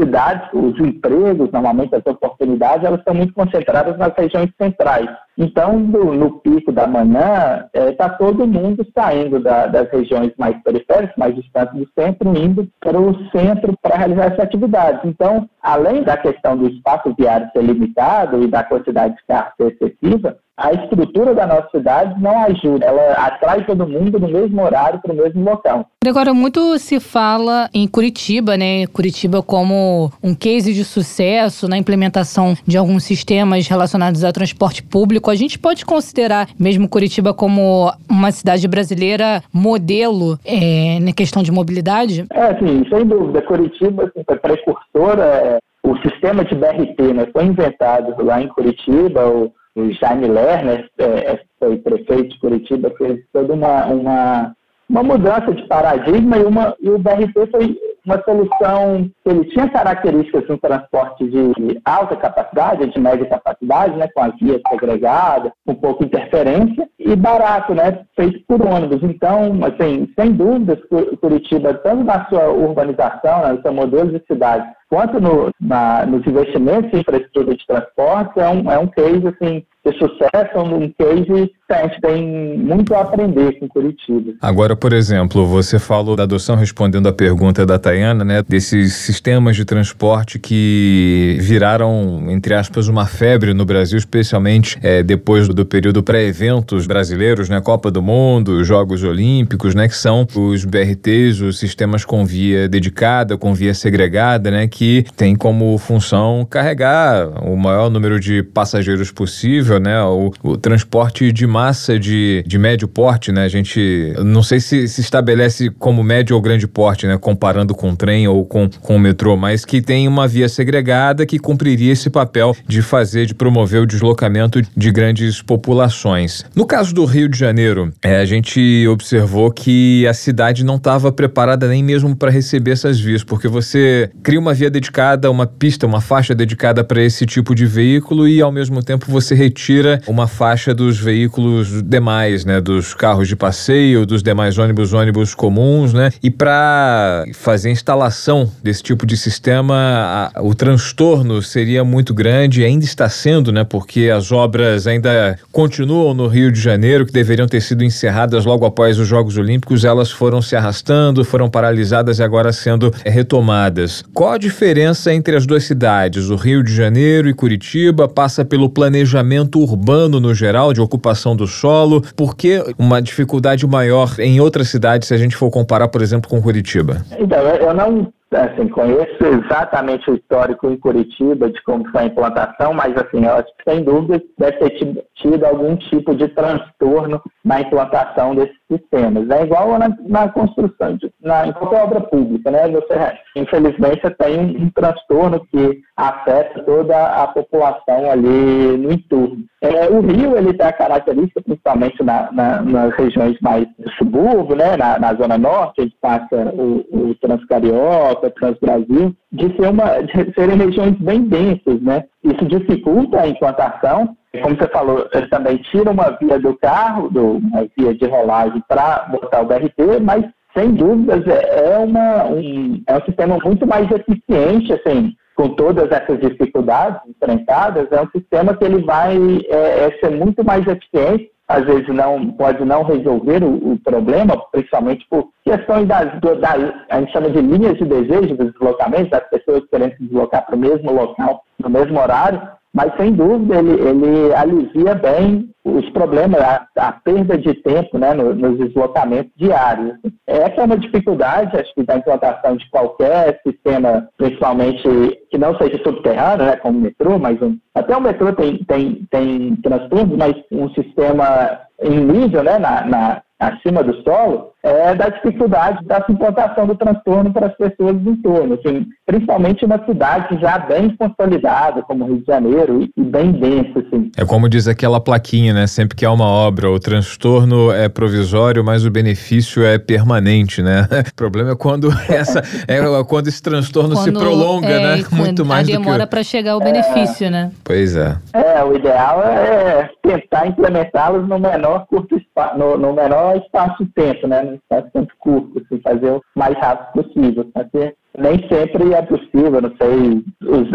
Cidades, os empregos, normalmente as oportunidades, elas estão muito concentradas nas regiões centrais. Então, no, no pico da manhã, está é, tá todo mundo saindo da, das regiões mais periféricas, mais distantes do centro, indo para o centro para realizar essas atividades. Então, além da questão do espaço viário ser limitado e da quantidade de carros ser excessiva, a estrutura da nossa cidade não ajuda. Ela atrai todo mundo no mesmo horário para o mesmo local. Agora, muito se fala em Curitiba, né? Curitiba como um case de sucesso na implementação de alguns sistemas relacionados ao transporte público. A gente pode considerar mesmo Curitiba como uma cidade brasileira modelo é, na questão de mobilidade? É, sim, sem dúvida. Curitiba assim, foi precursora. É, o sistema de BRT né, foi inventado lá em Curitiba. O, o Jaime Lerner é, é, foi prefeito de Curitiba, fez toda uma, uma uma mudança de paradigma e, uma, e o BRT foi uma solução que ele tinha características de um transporte de alta capacidade, de média capacidade, né, com as vias segregadas, com pouca interferência, e barato, né, feito por ônibus. Então, assim, sem dúvidas, Curitiba, tanto na sua urbanização, né, no seu modelo de cidade, quanto no, na, nos investimentos em infraestrutura de transporte, é um, é um case assim, de sucesso, um case gente tem muito a aprender com Curitiba. Agora, por exemplo, você falou da adoção, respondendo à pergunta da Tayana, né, desses sistemas de transporte que viraram, entre aspas, uma febre no Brasil, especialmente é, depois do período pré-eventos brasileiros, né, Copa do Mundo, Jogos Olímpicos, né, que são os BRTs, os sistemas com via dedicada, com via segregada, né, que tem como função carregar o maior número de passageiros possível, né, o, o transporte de massa de, de médio porte, né, a gente não sei se se estabelece como médio ou grande porte, né, comparando com o trem ou com, com o metrô, mas que tem uma via segregada que cumpriria esse papel de fazer, de promover o deslocamento de grandes populações. No caso do Rio de Janeiro, é, a gente observou que a cidade não estava preparada nem mesmo para receber essas vias, porque você cria uma via dedicada, uma pista, uma faixa dedicada para esse tipo de veículo e ao mesmo tempo você retira uma faixa dos veículos demais, né, dos carros de passeio, dos demais ônibus, ônibus comuns, né? E para fazer a instalação desse tipo de sistema, a, o transtorno seria muito grande, ainda está sendo, né? Porque as obras ainda continuam no Rio de Janeiro, que deveriam ter sido encerradas logo após os Jogos Olímpicos, elas foram se arrastando, foram paralisadas e agora sendo retomadas. Qual a diferença entre as duas cidades, o Rio de Janeiro e Curitiba? Passa pelo planejamento urbano no geral, de ocupação do solo, por que uma dificuldade maior em outras cidades se a gente for comparar, por exemplo, com Curitiba? Então, eu não assim, conheço exatamente o histórico em Curitiba de como foi a implantação, mas assim, eu acho que sem dúvida deve ter tido algum tipo de transtorno na implantação desses sistemas. É igual na, na construção, de, na, em qualquer obra pública, né? Você, infelizmente, tem um, um transtorno que afeta toda a população ali no entorno. É, o Rio ele tem a característica, principalmente na, na, nas regiões mais do subúrbio, né? na, na zona norte, gente passa o, o Transcarioca, Transbrasil, de, ser uma, de serem regiões bem densas. Né? Isso dificulta a implantação. Como você falou, ele também tira uma via do carro, do, uma via de rolagem para botar o BRT, mas sem dúvidas é, é, uma, um, é um sistema muito mais eficiente, assim, com todas essas dificuldades enfrentadas, é um sistema que ele vai é, é ser muito mais eficiente, às vezes não pode não resolver o, o problema, principalmente por questões das, das, a gente chama de linhas de desejo dos deslocamentos, das pessoas querendo se deslocar para o mesmo local, no mesmo horário, mas sem dúvida ele, ele alivia bem os problemas, a, a perda de tempo né, no, nos deslocamentos diários. Essa é uma dificuldade, acho que, da implantação de qualquer sistema, principalmente que não seja subterrâneo, né, como o metrô, mas um, até o metrô tem, tem, tem transtornos, mas um sistema em nível, né, na, na acima do solo, é da dificuldade da implantação do transtorno para as pessoas do entorno, assim, principalmente uma cidade já bem consolidada, como Rio de Janeiro, e bem densa. Assim. É como diz aquela plaquinha, né? Sempre que há uma obra, o transtorno é provisório, mas o benefício é permanente, né? O problema é quando essa é quando esse transtorno quando, se prolonga, é, né? Muito mais do que demora para chegar o benefício, é, né? Pois é. É, o ideal é tentar implementá-los no menor curto espaço, no, no menor espaço de tempo, né? Não espaço muito curto, assim, fazer o mais rápido possível. Porque nem sempre é possível, não sei,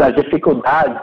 as dificuldades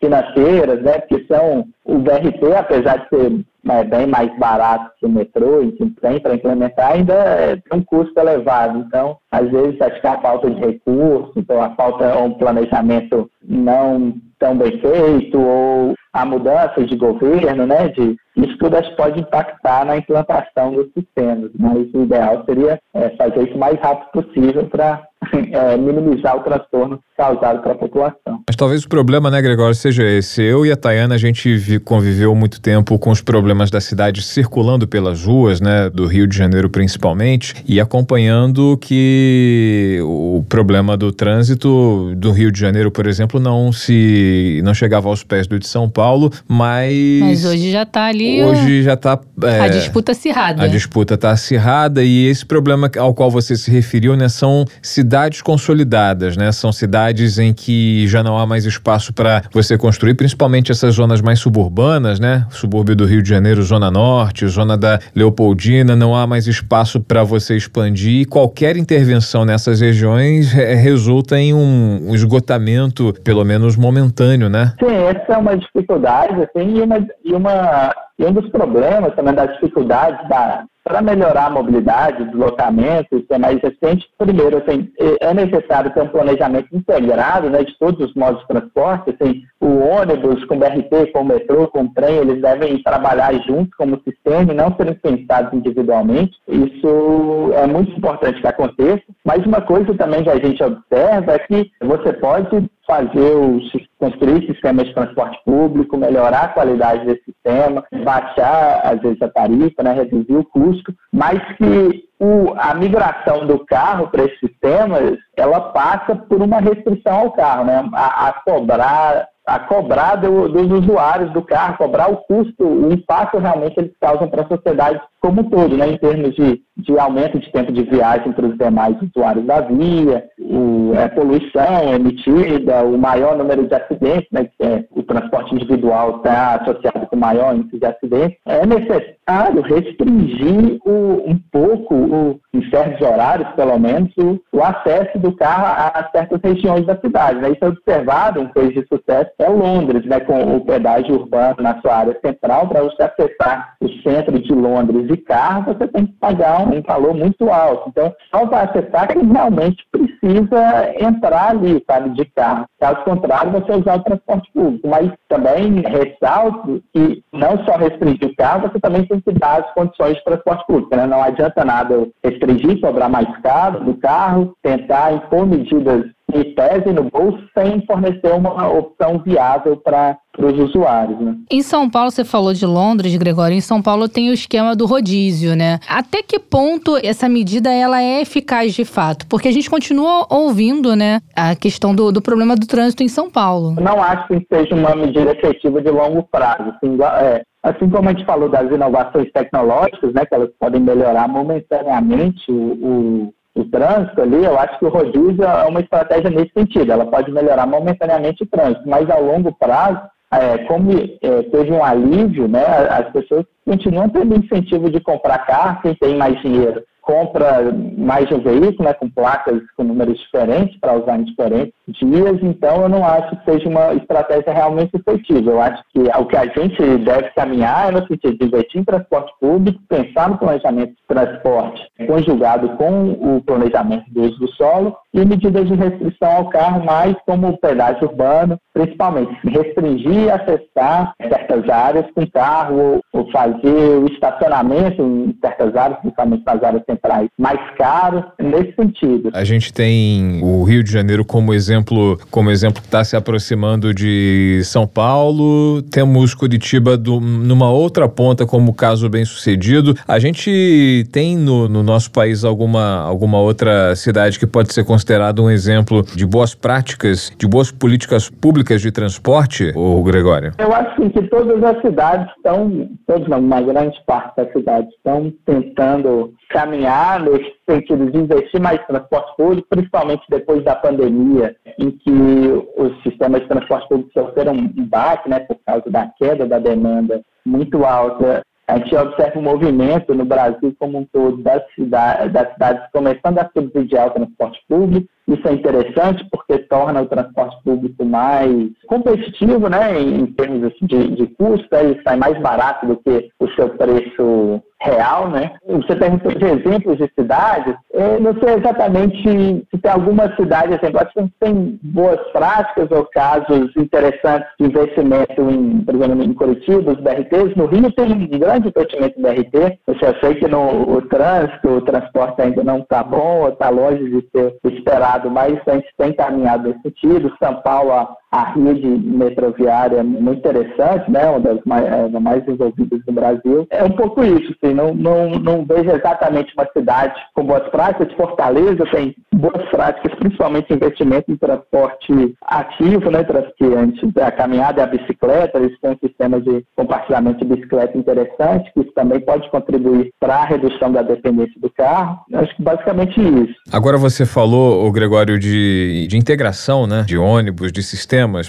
financeiras, né, porque são o BRT, apesar de ser é, bem mais barato que o metrô e que tem para implementar, ainda é, tem um custo elevado. Então, às vezes, acho que a falta de recursos, então a falta de um planejamento não tão bem feito, ou a mudança de governo, né, de, isso tudo pode impactar na implantação dos sistemas, mas o ideal seria é, fazer isso o mais rápido possível para é, minimizar o transtorno causado para a população. Mas talvez o problema, né, Gregório, seja esse. Eu e a Tayana, a gente conviveu muito tempo com os problemas da cidade circulando pelas ruas, né, do Rio de Janeiro principalmente, e acompanhando que o problema do trânsito do Rio de Janeiro, por exemplo, não se não chegava aos pés do de São Paulo, mas mas hoje já está ali hoje já está é, a disputa acirrada. A disputa está acirrada e esse problema ao qual você se referiu, né, são cidades consolidadas, né, são cidades em que já não há mais espaço para você construir, principalmente essas zonas mais suburbanas, né, subúrbio do Rio de Janeiro, zona norte, zona da Leopoldina, não há mais espaço para você expandir e qualquer intervenção nessas regiões é, resulta em um, um esgotamento, pelo menos momentâneo, né? Sim, essa é uma dificuldade, assim, e uma, e uma e um dos problemas também das dificuldades da, para melhorar a mobilidade, o deslocamento ser mais eficiente, primeiro, assim, é necessário ter um planejamento integrado né, de todos os modos de transporte. Assim, o ônibus com o BRT, com o metrô, com o trem, eles devem trabalhar juntos como sistema e não serem pensados individualmente. Isso é muito importante que aconteça. Mas uma coisa também que a gente observa é que você pode fazer os, construir sistemas de transporte público, melhorar a qualidade desse sistema, baixar, às vezes, a tarifa, né, reduzir o custo, mas que o, a migração do carro para esses sistemas, ela passa por uma restrição ao carro, né, a, a cobrar a cobrar do, dos usuários do carro, cobrar o custo, o impacto realmente eles causam para a sociedade como um todo, né, em termos de, de aumento de tempo de viagem para os demais usuários da via, o, a é, poluição emitida, o maior número de acidentes, né, que é, o transporte individual está associado com maior índice de acidentes, é necessário restringir o, um pouco, o, em certos horários pelo menos, o, o, acesso do carro a certas regiões da cidade. Né. Isso é observado, um case de sucesso é Londres, né, com o pedágio urbano na sua área central, para você acessar o centro de Londres de carro, você tem que pagar um, valor muito alto. Então, só vai acessar quem realmente precisa entrar ali, sabe, de carro. Caso contrário, você usar o transporte público. Mas também ressalto que não só restringir o carro, você também tem que dar as condições de transporte público. Né? Não adianta nada restringir, cobrar mais caro do carro, tentar impor medidas e pese no bolso sem fornecer uma opção viável para os usuários. Né? Em São Paulo, você falou de Londres, Gregório. Em São Paulo tem o esquema do rodízio, né? Até que ponto essa medida ela é eficaz de fato? Porque a gente continua ouvindo, né, a questão do, do problema do trânsito em São Paulo. Não acho que seja uma medida efetiva de longo prazo. Assim, é, assim como a gente falou das inovações tecnológicas, né, que elas podem melhorar momentaneamente o, o o trânsito ali, eu acho que o rodízio é uma estratégia nesse sentido. Ela pode melhorar momentaneamente o trânsito, mas a longo prazo, é, como é, teve um alívio, né, as pessoas continuam tendo incentivo de comprar carro, quem tem mais dinheiro compra mais de um veículo, né, com placas com números diferentes para usar em diferentes dias, então eu não acho que seja uma estratégia realmente efetiva. Eu acho que o que a gente deve caminhar é no sentido de investir em transporte público, pensar no planejamento de transporte conjugado com o planejamento do uso do solo e medidas de restrição ao carro, mais como o pedágio urbano, principalmente restringir e acessar certas áreas com carro ou fazer o estacionamento em certas áreas, principalmente nas áreas centrais, mais caro nesse sentido. A gente tem o Rio de Janeiro como exemplo, como exemplo que está se aproximando de São Paulo, temos Curitiba do, numa outra ponta como caso bem sucedido. A gente tem no, no nosso país alguma, alguma outra cidade que pode ser considerada um exemplo de boas práticas, de boas políticas públicas de transporte, o Gregório? Eu acho que todas as cidades estão, todas não, uma grande parte das cidades estão tentando caminhar nesse sentido de investir mais em transporte público, principalmente depois da pandemia, em que os sistemas de transporte público sofreram um baque, né, por causa da queda da demanda muito alta a gente observa um movimento no Brasil como um todo das cidades, das cidades começando a subsidiar o transporte público. Isso é interessante porque torna o transporte público mais competitivo, né, em, termos assim, de, de custo, ele sai mais barato do que o seu preço real, né? Você perguntou de exemplos de cidades, eu não sei exatamente se tem alguma cidade, assim, acho que tem boas práticas ou casos interessantes de investimento em, por exemplo, em Curitiba, os BRTs. No Rio tem um grande investimento em BRT. Eu sei que no o trânsito, o transporte ainda não está bom, está longe de ser esperado, mas a gente tem caminhado nesse sentido. São Paulo, a, rede metroviária é muito interessante, né? Uma das mais, é, mais desenvolvidas do Brasil. É um pouco isso, sim não, não, não vejo exatamente uma cidade com boas práticas. Fortaleza tem boas práticas, principalmente investimento em transporte ativo, né? Que antes a caminhada e a bicicleta, eles têm um sistema de compartilhamento de bicicleta interessante, que isso também pode contribuir para a redução da dependência do carro. Acho que basicamente isso. Agora você falou, Gregório, de, de integração, né? De ônibus, de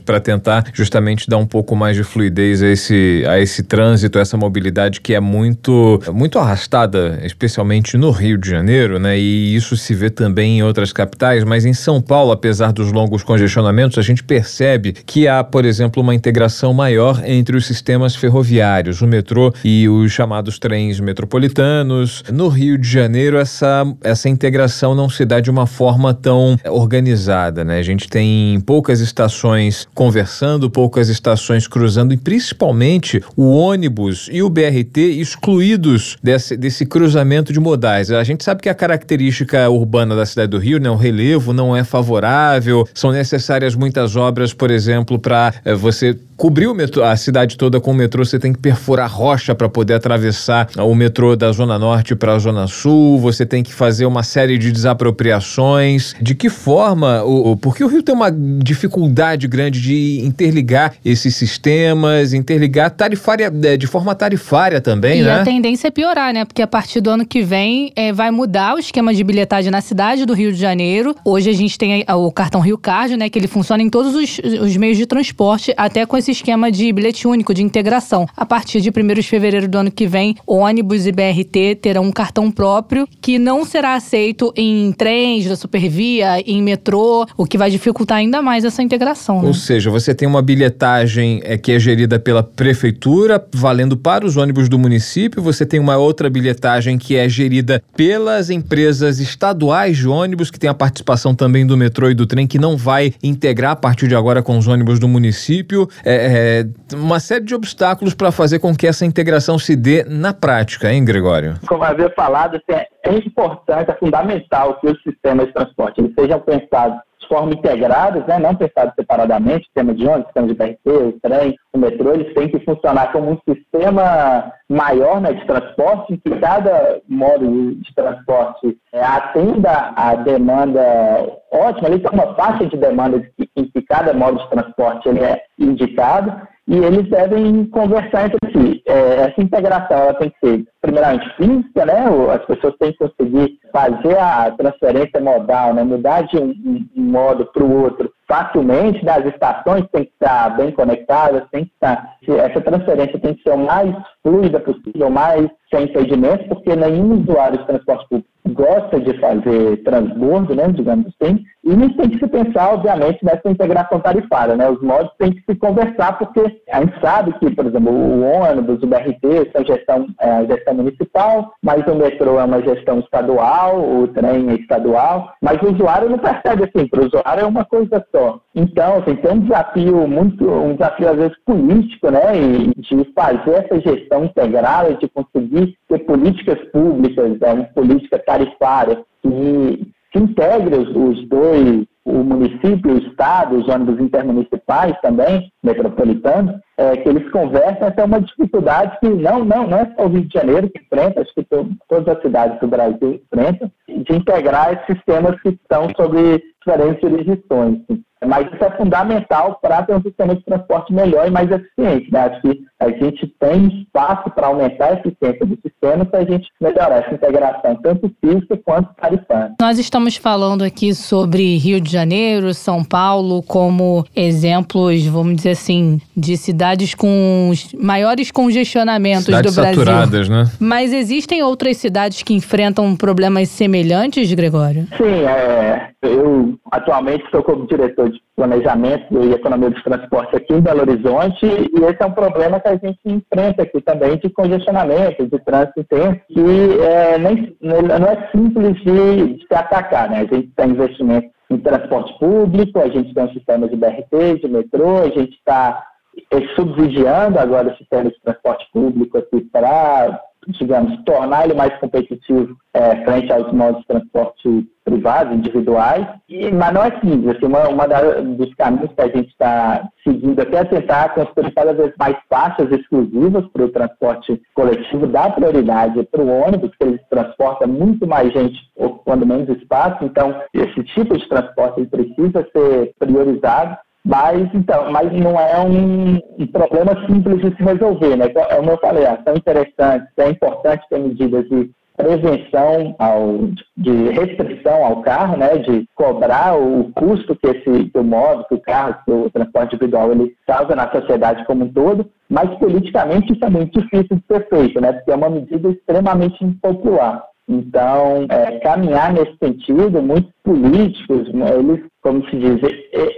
para tentar justamente dar um pouco mais de fluidez a esse, a esse trânsito, a essa mobilidade que é muito muito arrastada, especialmente no Rio de Janeiro, né? E isso se vê também em outras capitais, mas em São Paulo, apesar dos longos congestionamentos, a gente percebe que há, por exemplo, uma integração maior entre os sistemas ferroviários, o metrô e os chamados trens metropolitanos. No Rio de Janeiro, essa, essa integração não se dá de uma forma tão organizada, né? A gente tem poucas estações conversando, poucas estações cruzando e principalmente o ônibus e o BRT excluídos desse, desse cruzamento de modais. A gente sabe que a característica urbana da cidade do Rio, né, o relevo não é favorável, são necessárias muitas obras, por exemplo, para é, você cobrir o metrô, a cidade toda com o metrô, você tem que perfurar rocha para poder atravessar o metrô da Zona Norte para a Zona Sul, você tem que fazer uma série de desapropriações. De que forma, o, porque o Rio tem uma dificuldade grande de interligar esses sistemas, interligar tarifária, é, de forma tarifária também, e né? a tendência é piorar, né? Porque a partir do ano que vem é, vai mudar o esquema de bilhetagem na cidade do Rio de Janeiro. Hoje a gente tem o cartão Rio Card, né? Que ele funciona em todos os, os meios de transporte, até com esse esquema de bilhete único, de integração. A partir de 1 de fevereiro do ano que vem, ônibus e BRT terão um cartão próprio que não será aceito em trens da Supervia, em metrô, o que vai dificultar ainda mais essa integração. Né? Ou seja, você tem uma bilhetagem é, que é gerida pela prefeitura, valendo para os ônibus do município, você tem uma outra bilhetagem que é gerida pelas empresas estaduais de ônibus, que tem a participação também do metrô e do trem, que não vai integrar a partir de agora com os ônibus do município. É, é uma série de obstáculos para fazer com que essa integração se dê na prática, hein, Gregório? Como havia falado, assim, é importante, é fundamental que os sistemas de transporte eles sejam pensados de forma integradas, né, não pensados separadamente, sistema de ônibus, sistema de BRT, o trem, o metrô, eles têm que funcionar como um sistema maior né, de transporte, em que cada modo de transporte é, atenda a demanda ótima, ali tem uma faixa de demanda em que cada modo de transporte ele é indicado, e eles devem conversar entre si. É, essa integração ela tem que ser, primeiramente, física, né? as pessoas têm que conseguir fazer a transferência modal, né? mudar de um, um modo para o outro facilmente, né? as estações têm que estar bem conectadas, tem que estar, essa transferência tem que ser o mais fluida possível, mais sem impedimentos, porque nenhum usuário de transporte público gosta de fazer transbordo, né, digamos assim, e tem que se pensar, obviamente, nessa integração tarifária, né, os modos têm que se conversar, porque a gente sabe que, por exemplo, o ônibus, o BRT, são gestão, é, gestão municipal, mas o metrô é uma gestão estadual, o trem é estadual, mas o usuário não percebe assim, para o usuário é uma coisa só. Então, assim, tem um desafio muito, um desafio às vezes político, né, de fazer essa gestão integrada, de conseguir ter políticas públicas, né, uma política tarifária que, que integre os dois, o município, o estado, os ônibus intermunicipais também, metropolitanos, é, que eles conversam, essa é uma dificuldade que não, não, não é só o Rio de Janeiro que enfrenta, acho que to, todas as cidades do Brasil enfrentam, de integrar esses sistemas que estão sob diferentes jurisdições. Mas isso é fundamental para ter um sistema de transporte melhor e mais eficiente. Né? Acho que a gente tem espaço para aumentar a eficiência do sistema se a gente melhorar essa integração, tanto física quanto tarifária. Nós estamos falando aqui sobre Rio de Janeiro, São Paulo, como exemplos, vamos dizer assim, de cidades com os maiores congestionamentos Cidades do Brasil. saturadas, né? Mas existem outras cidades que enfrentam problemas semelhantes, Gregório? Sim, é, eu atualmente estou como diretor de planejamento e economia dos transportes aqui em Belo Horizonte e esse é um problema que a gente enfrenta aqui também de congestionamento, de trânsito intenso, que é, nem, não é simples de, de se atacar, né? A gente tem investimento em transporte público, a gente tem um sistema de BRT, de metrô, a gente está subsidiando agora o sistema de transporte público aqui para digamos, tornar ele mais competitivo é, frente aos modos de transporte privados, individuais, e, mas não é simples. Assim, uma, uma dos caminhos que a gente está seguindo aqui é tentar construir cada vez mais faixas exclusivas para o transporte coletivo, dar prioridade para o ônibus, que ele transporta muito mais gente ocupando menos espaço, então esse tipo de transporte precisa ser priorizado mas, então, mas não é um, um, problema simples de se resolver, né? É como eu falei, são interessantes, é importante ter medidas de prevenção, ao, de restrição ao carro, né? De cobrar o custo que esse que o móvel, que o carro, que o transporte individual ele causa na sociedade como um todo, mas politicamente isso é muito difícil de ser feito, né? Porque é uma medida extremamente impopular. Então, é, caminhar nesse sentido, muitos políticos, né, eles, como se diz,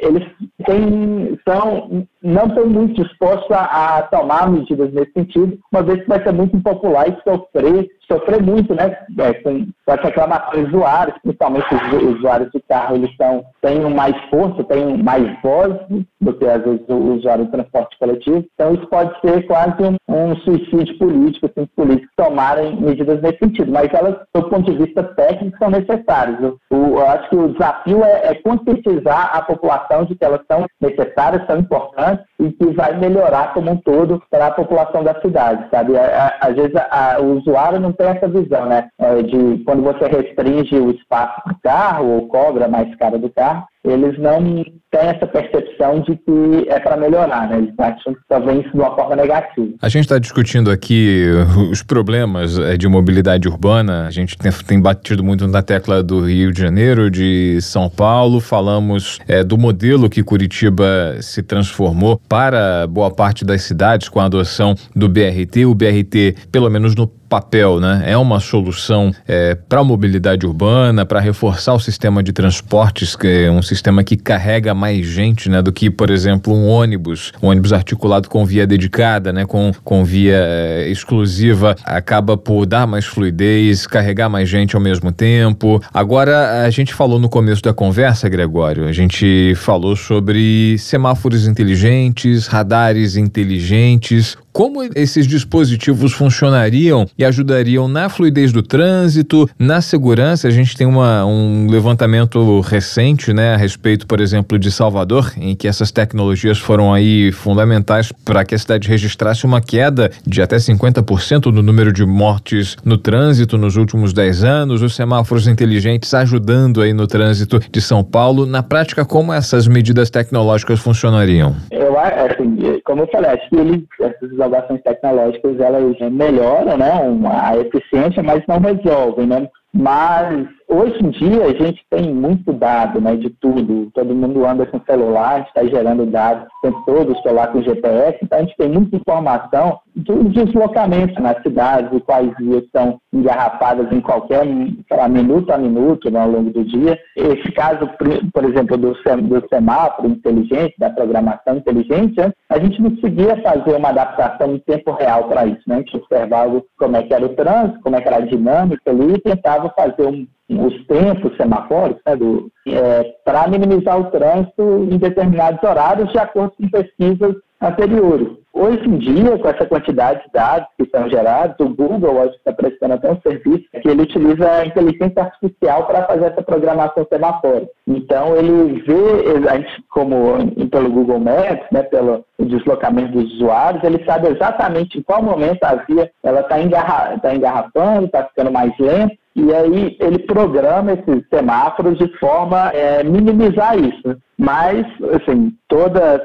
eles têm, são, não estão muito dispostos a, a, tomar medidas nesse sentido, uma vez que vai ser muito impopular e sofrer, sofrer muito né, é, com, com as reclamações usuários, principalmente os usuários de carro, eles são, têm mais força, têm mais voz do que às vezes o usuário do transporte coletivo. Então, isso pode ser quase um, um suicídio político, assim, os políticos tomarem medidas nesse sentido, mas elas, do ponto de vista técnico, são necessárias. O, eu acho que o desafio é, é conscientizar a população de que elas são necessárias, são importantes e que vai melhorar como um todo para a população da cidade, sabe? Às vezes a, a, o usuário não tem essa visão, né? É, de quando você restringe o espaço do carro ou cobra mais caro do carro, eles não têm essa percepção de que é para melhorar, né? Eles acham que só vem isso de uma forma negativa. A gente está discutindo aqui os problemas é, de mobilidade urbana. A gente tem, tem, batido muito na tecla do Rio de Janeiro, de São Paulo. Falamos é, do modelo que Curitiba se transformou para boa parte das cidades com a adoção do BRT. O BRT, pelo menos no papel, né? É uma solução é, para a mobilidade urbana, para reforçar o sistema de transportes, que é um sistema que carrega mais gente, né? Do que, por exemplo, um ônibus, um ônibus articulado com via dedicada, né? Com, com via é, exclusiva, acaba por dar mais fluidez, carregar mais gente ao mesmo tempo. Agora, a gente falou no começo da conversa, Gregório, a gente falou sobre semáforos inteligentes, radares inteligentes, como esses dispositivos funcionariam e ajudariam na fluidez do trânsito, na segurança. A gente tem uma, um levantamento recente, né, a respeito, por exemplo, de Salvador, em que essas tecnologias foram aí fundamentais para que a cidade registrasse uma queda de até 50% no número de mortes no trânsito nos últimos 10 anos, os semáforos inteligentes ajudando aí no trânsito de São Paulo. Na prática, como essas medidas tecnológicas funcionariam? Eu, assim, como eu falei, acho que eles, essas inovações tecnológicas elas melhoram né, a eficiência, mas não resolvem. Né? Mas hoje em dia a gente tem muito dado né, de tudo. Todo mundo anda com celular, está gerando dados o tempo todo, o celular com GPS, então a gente tem muita informação dos deslocamentos nas cidades, e quais vias estão engarrafadas em qualquer lá, minuto a minuto né, ao longo do dia. Esse caso, por exemplo, do, do semáforo inteligente, da programação inteligente, a gente não conseguia fazer uma adaptação em tempo real para isso. Né? A gente observava como é que era o trânsito, como é que era a dinâmica ali e tentava fazer um, os tempos semafóricos né, é, para minimizar o trânsito em determinados horários de acordo com pesquisas anteriores. Hoje em dia, com essa quantidade de dados que são gerados, o Google hoje está prestando até um serviço que ele utiliza a inteligência artificial para fazer essa programação semafórica. Então, ele vê, a gente, como pelo Google Maps, né, pelo deslocamento dos usuários, ele sabe exatamente em qual momento a via está engarra, tá engarrafando, está ficando mais lenta, E aí ele programa esses semáforos de forma é, minimizar isso. Mas, assim, toda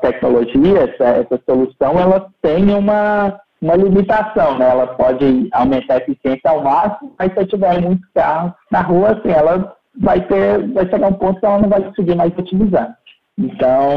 tecnologia, essa, essa solução, ela tem uma, uma limitação, né? Ela pode aumentar a eficiência ao máximo, mas se tiver muito carro na rua, assim, ela vai ter, vai chegar um ponto que ela não vai conseguir mais utilizar. Então,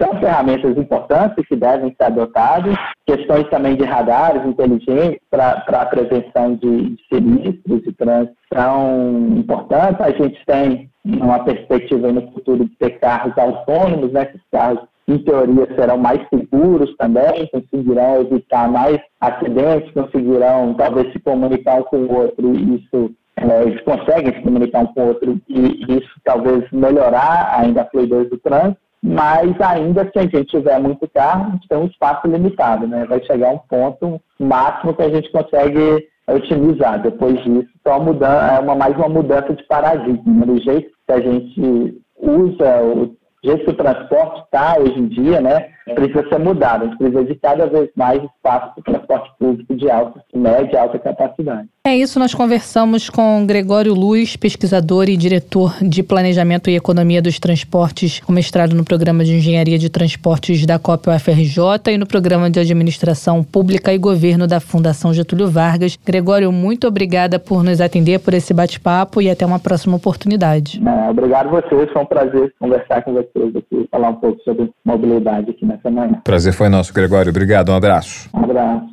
são ferramentas importantes que devem ser adotadas. Questões também de radares inteligentes para a prevenção de, de sinistros e trânsito são importantes. A gente tem uma perspectiva no futuro de ter carros autônomos, né? Esses carros, em teoria, serão mais seguros também, conseguirão evitar mais acidentes, conseguirão talvez se comunicar um com o outro e isso é, eles conseguem se comunicar um com o outro e isso talvez melhorar ainda a fluidez do trânsito, mas ainda se a gente tiver muito carro, a gente tem um espaço limitado, né? Vai chegar um ponto máximo que a gente consegue otimizar. Depois disso, então, mudança, é uma, mais uma mudança de paradigma, né? do jeito que a gente usa o jeito que o transporte está hoje em dia, né, precisa ser mudado. A gente precisa de cada vez mais espaço para o transporte público de alta, média e alta capacidade. É isso, nós conversamos com Gregório Luz, pesquisador e diretor de Planejamento e Economia dos Transportes, com mestrado no Programa de Engenharia de Transportes da COP UFRJ e no Programa de Administração Pública e Governo da Fundação Getúlio Vargas. Gregório, muito obrigada por nos atender, por esse bate-papo e até uma próxima oportunidade. É, obrigado a vocês, foi um prazer conversar com vocês aqui, falar um pouco sobre mobilidade aqui nessa manhã. Prazer foi nosso, Gregório. Obrigado, um abraço. Um abraço.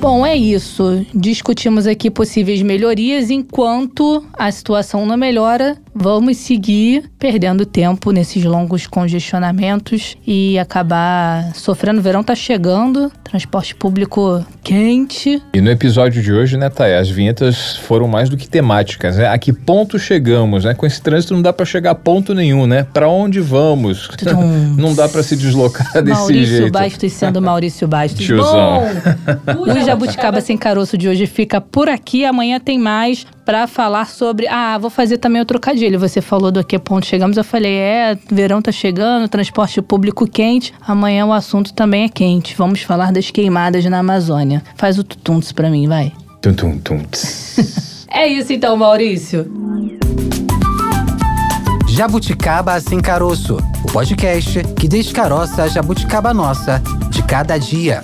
Bom, é isso. Discutimos aqui possíveis melhorias. Enquanto a situação não melhora, vamos seguir perdendo tempo nesses longos congestionamentos e acabar sofrendo. O verão tá chegando, transporte público quente. E no episódio de hoje, né, Thay, as vinhetas foram mais do que temáticas, né? A que ponto chegamos, né? Com esse trânsito não dá para chegar a ponto nenhum, né? Para onde vamos? não dá para se deslocar desse Maurício jeito. Maurício Bastos sendo Maurício Bastos. Tiozão. Bom, Jabuticaba Sem Caroço de hoje fica por aqui. Amanhã tem mais para falar sobre. Ah, vou fazer também o trocadilho. Você falou do que ponto chegamos. Eu falei, é, verão tá chegando, transporte público quente. Amanhã o assunto também é quente. Vamos falar das queimadas na Amazônia. Faz o tutuntos para mim, vai. Tum, tum, tum. é isso então, Maurício. Jabuticaba Sem Caroço, o podcast que descaroça a jabuticaba nossa de cada dia.